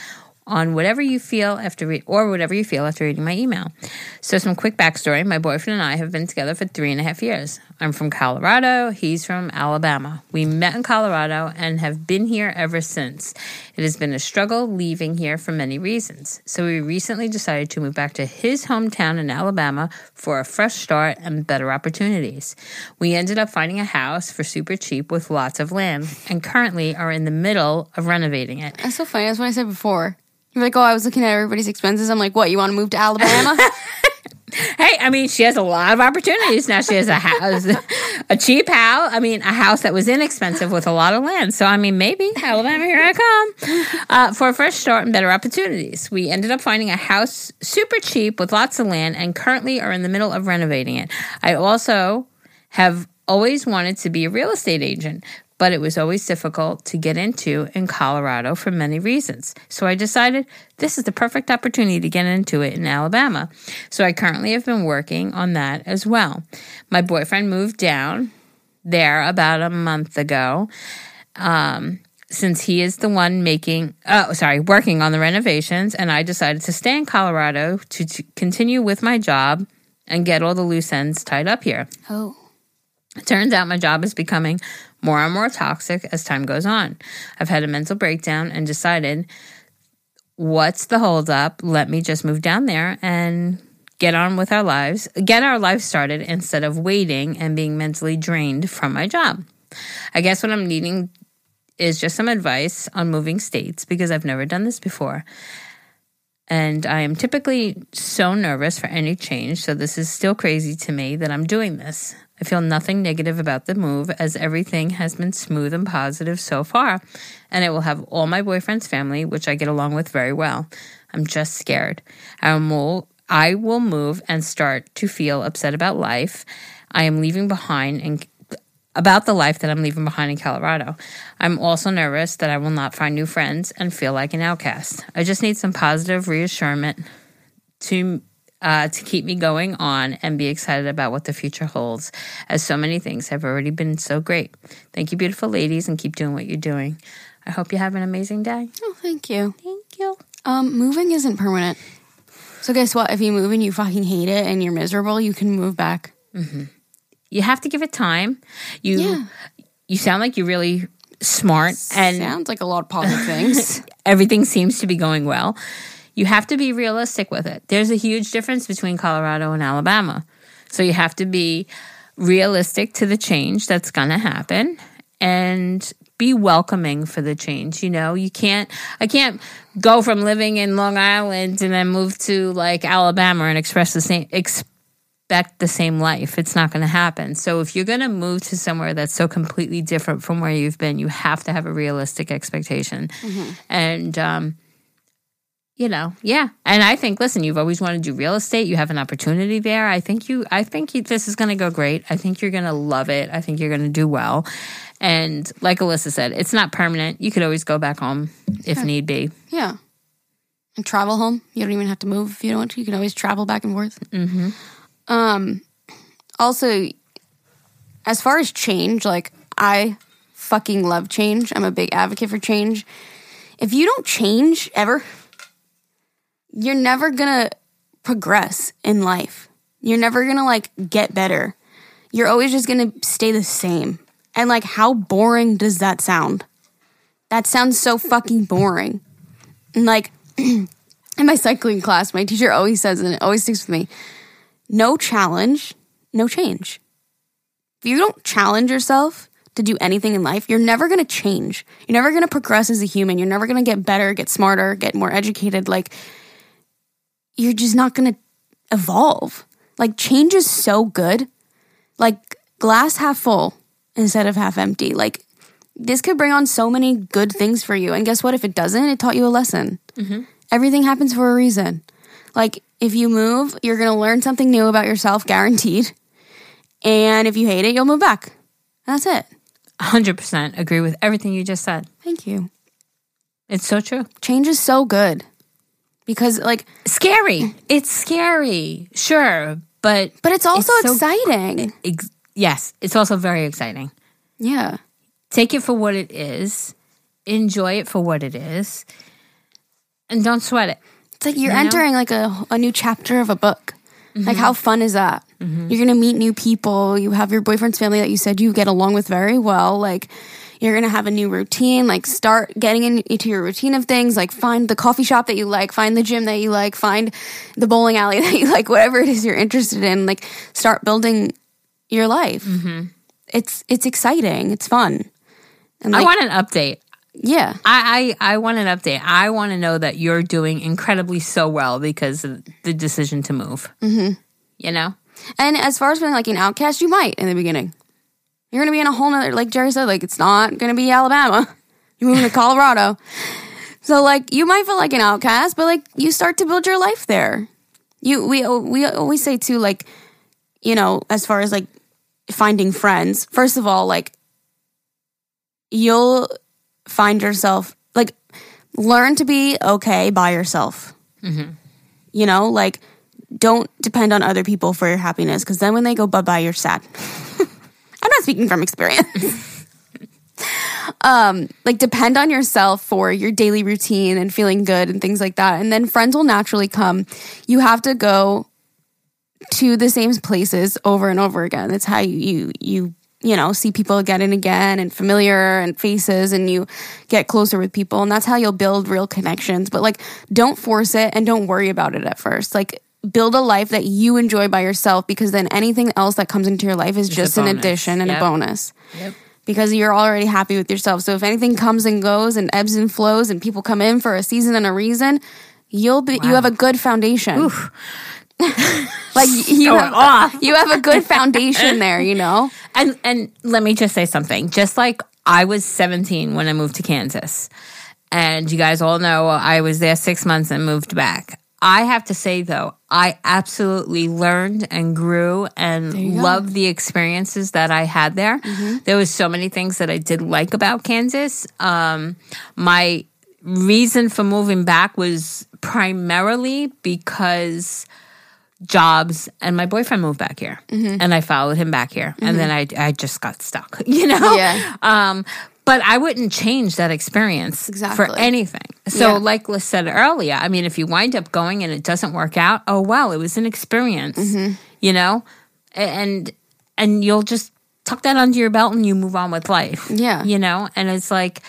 on whatever you feel after re- or whatever you feel after reading my email. So, some quick backstory: My boyfriend and I have been together for three and a half years. I'm from Colorado. He's from Alabama. We met in Colorado and have been here ever since. It has been a struggle leaving here for many reasons. So, we recently decided to move back to his hometown in Alabama for a fresh start and better opportunities. We ended up finding a house for super cheap with lots of land and currently are in the middle of renovating it. That's so funny. That's what I said before. You're like, oh, I was looking at everybody's expenses. I'm like, what? You want to move to Alabama? Hey, I mean, she has a lot of opportunities now. She has a house, a cheap house. I mean, a house that was inexpensive with a lot of land. So, I mean, maybe Alabama, here I come uh, for a fresh start and better opportunities. We ended up finding a house super cheap with lots of land and currently are in the middle of renovating it. I also have always wanted to be a real estate agent, but it was always difficult to get into in Colorado for many reasons. So I decided this is the perfect opportunity to get into it in Alabama. So I currently have been working on that as well. My boyfriend moved down there about a month ago. Um, since he is the one making, oh, sorry, working on the renovations, and I decided to stay in Colorado to, to continue with my job and get all the loose ends tied up here. oh. It turns out my job is becoming more and more toxic as time goes on. I've had a mental breakdown and decided, what's the holdup? Let me just move down there and get on with our lives, get our lives started instead of waiting and being mentally drained from my job. I guess what I'm needing is just some advice on moving states because I've never done this before. And I am typically so nervous for any change, so this is still crazy to me that I'm doing this. I feel nothing negative about the move as everything has been smooth and positive so far, and it will have all my boyfriend's family, which I get along with very well. I'm just scared. I will, I will move and start to feel upset about life. I am leaving behind and about the life that I'm leaving behind in Colorado. I'm also nervous that I will not find new friends and feel like an outcast. I just need some positive reassurance to uh, to keep me going on and be excited about what the future holds, as so many things have already been so great. Thank you, beautiful ladies, and keep doing what you're doing. I hope you have an amazing day. Oh, thank you. Thank you. Um, moving isn't permanent. So guess what? If you move and you fucking hate it and you're miserable, you can move back. You have to give it time. You Yeah. you sound like you're really smart and Sounds like a lot of positive things. everything seems to be going well. You have to be realistic with it. There's a huge difference between Colorado and Alabama. So you have to be realistic to the change that's going to happen and be welcoming for the change. You know, you can't, I can't go from living in Long Island and then move to like Alabama and express the same, expect the same life. It's not going to happen. So if you're going to move to somewhere that's so completely different from where you've been, you have to have a realistic expectation. And, um, you know, yeah. And I think, listen, you've always wanted to do real estate. You have an opportunity there. I think you, I think you, this is going to go great. I think you're going to love it. I think you're going to do well. And like Alyssa said, it's not permanent. You could always go back home if need be. yeah. And travel home. You don't even have to move if you don't want to. You can always travel back and forth. Mm-hmm. Um, also, as far as change, like I fucking love change. I'm a big advocate for change. If you don't change ever, you're never gonna progress in life. You're never gonna like get better. You're always just gonna stay the same. And like, how boring does that sound? That sounds so fucking boring. And like, in my cycling class, my teacher always says, and it always sticks with me no challenge, no change. If you don't challenge yourself to do anything in life, you're never to change. You're never to progress as a human. You're never to get better, get smarter, get more educated. Like, you're just not going to evolve. Like, change is so good. Like, glass half full instead of half empty. Like, this could bring on so many good things for you. And guess what? If it doesn't, it taught you a lesson. Mm-hmm. Everything happens for a reason. Like, if you move, you're going to learn something new about yourself, guaranteed. And if you hate it, you'll move back. That's it. 100% agree with everything you just said. Thank you. It's so true. Change is so good because, like, Scary. It's scary. Sure. But, but it's also It's so- exciting. ex- yes, it's also very exciting. yeah. Take it for what it is, enjoy it for what it is, and don't sweat it. It's like you're You know? entering like a, a new chapter of a book. Like, Mm-hmm. how fun is that? You're going to meet new people. You have your boyfriend's family that you said you get along with very well. Like, you're going to have a new routine. Like, start getting in, into your routine of things. Like, find the coffee shop that you like, find the gym that you like, find the bowling alley that you like, whatever it is you're interested in. Like, start building your life. Mm-hmm. It's it's exciting. It's fun. And I want an update. yeah. I, I, I want an update. I want to know that you're doing incredibly so well because of the decision to move. Mm-hmm. You know? And as far as being like an outcast, you might in the beginning. You're gonna be in a whole nother, like Jerry said, like it's not gonna be Alabama. You're moving to Colorado. So like you might feel like an outcast, but like you start to build your life there. You we we always say too, like you know, as far as like finding friends. First of all, like you'll find yourself like learn to be okay by yourself. Mm-hmm. You know, like don't depend on other people for your happiness because then when they go bye bye, you're sad. I'm not speaking from experience. um, like depend on yourself for your daily routine and feeling good and things like that. And then friends will naturally come. You have to go to the same places over and over again. That's how you you you you know see people again and again and familiar and faces and you get closer with people and that's how you'll build real connections. But like don't force it and don't worry about it at first. Like build a life that you enjoy by yourself because then anything else that comes into your life is just, an addition and Yep. a bonus Yep. because you're already happy with yourself. So if anything comes and goes and ebbs and flows and people come in for a season and a reason, you'll be you have a good foundation. like you have, off. you have a good foundation there, you know? And and let me just say something. Just like I was 17 when I moved to Kansas, and you guys all know I was there six months and moved back. I have to say though, I absolutely learned and grew and loved the experiences that I had there. There was so many things that I did like about Kansas. Um, my reason for moving back was primarily because jobs and my boyfriend moved back here and I followed him back here and then I I just got stuck, you know? Yeah. Um but I wouldn't change that experience for anything. So Yeah. like Liz said earlier, I mean if you wind up going and it doesn't work out, oh well, it was an experience. Mm-hmm. You know? And and you'll just tuck that under your belt and you move on with life. Yeah. You know? And it's like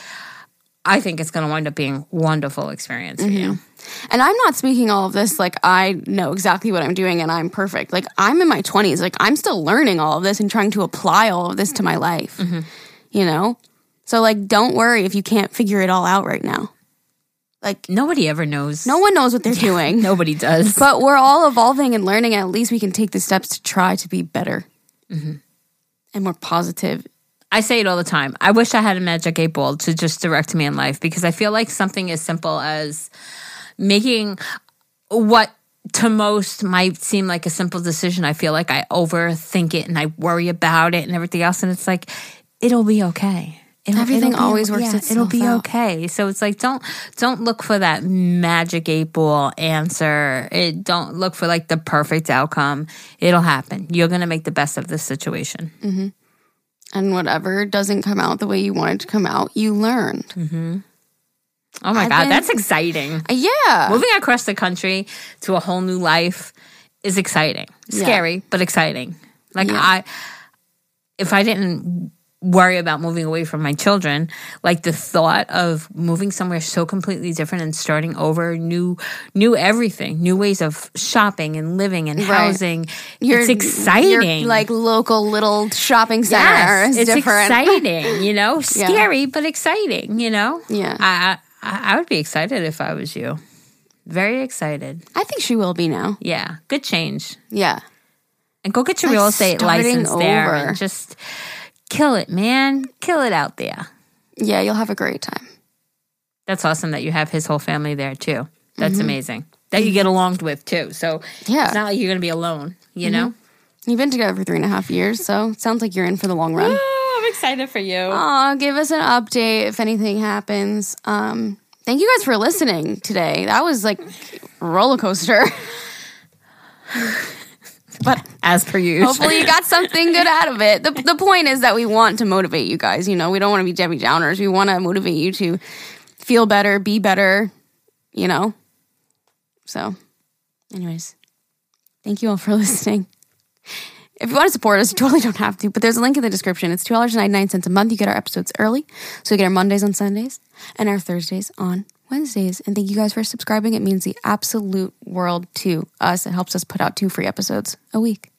I think it's going to wind up being a wonderful experience for you. And I'm not speaking all of this like I know exactly what I'm doing and I'm perfect. Like I'm in my 20s. Like I'm still learning all of this and trying to apply all of this to my life. You know? So like don't worry if you can't figure it all out right now. Like Nobody ever knows. no one knows what they're doing. Nobody does. But we're all evolving and learning and at least we can take the steps to try to be better. Mm-hmm. And more positive. I say it all the time. I wish I had a magic eight ball to just direct me in life because I feel like something as simple as making what to most might seem like a simple decision. I feel like I overthink it and I worry about it and everything else. And it's like, it'll be okay. It'll- Everything it'll be- always works It'll be out. okay. So it's like don't don't look for that magic eight ball answer. It don't look for like the perfect outcome. It'll happen. You're gonna make the best of this situation. Mm-hmm. And whatever doesn't come out the way you want it to come out, you learned. Mm-hmm. Oh my I've god, been- that's exciting. Uh, yeah. Moving across the country to a whole new life is exciting. Yeah. Scary, but exciting. Like Yeah. I if I didn't worry about moving away from my children, like the thought of moving somewhere so completely different and starting over, new new everything, new ways of shopping and living and Right. housing. it's exciting. Like local little shopping center Yes, it's different. exciting, you know, scary but exciting, you know. Yeah. I, I I would be excited if I was you. Very excited. I think she will be now. Yeah, good change. Yeah. And go get your Like real estate license there and just kill it, man. Kill it out there. Yeah, you'll have a great time. That's awesome that you have his whole family there too. That's amazing. That you get along with too. So Mm-hmm. Yeah. it's not like you're gonna be alone, you know? You've been together for three and a half years, so it sounds like you're in for the long run. Oh, I'm excited for you. Aw, give us an update if anything happens. Um, thank you guys for listening today. That was like a roller coaster. but As per usual. hopefully you got something good out of it. The, the point is that we want to motivate you guys. You know, we don't want to be Debbie Downers. We want to motivate you to feel better, be better, you know? So, anyways, thank you all for listening. If you want to support us, you totally don't have to, but there's a link in the description. It's $2.99 a month. You get our episodes early. So you get our Mondays on Sundays and our Thursdays on Wednesdays. And thank you guys for subscribing. It means the absolute world to us. It helps us put out two free episodes a week.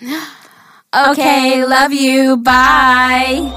okay, love you. Bye.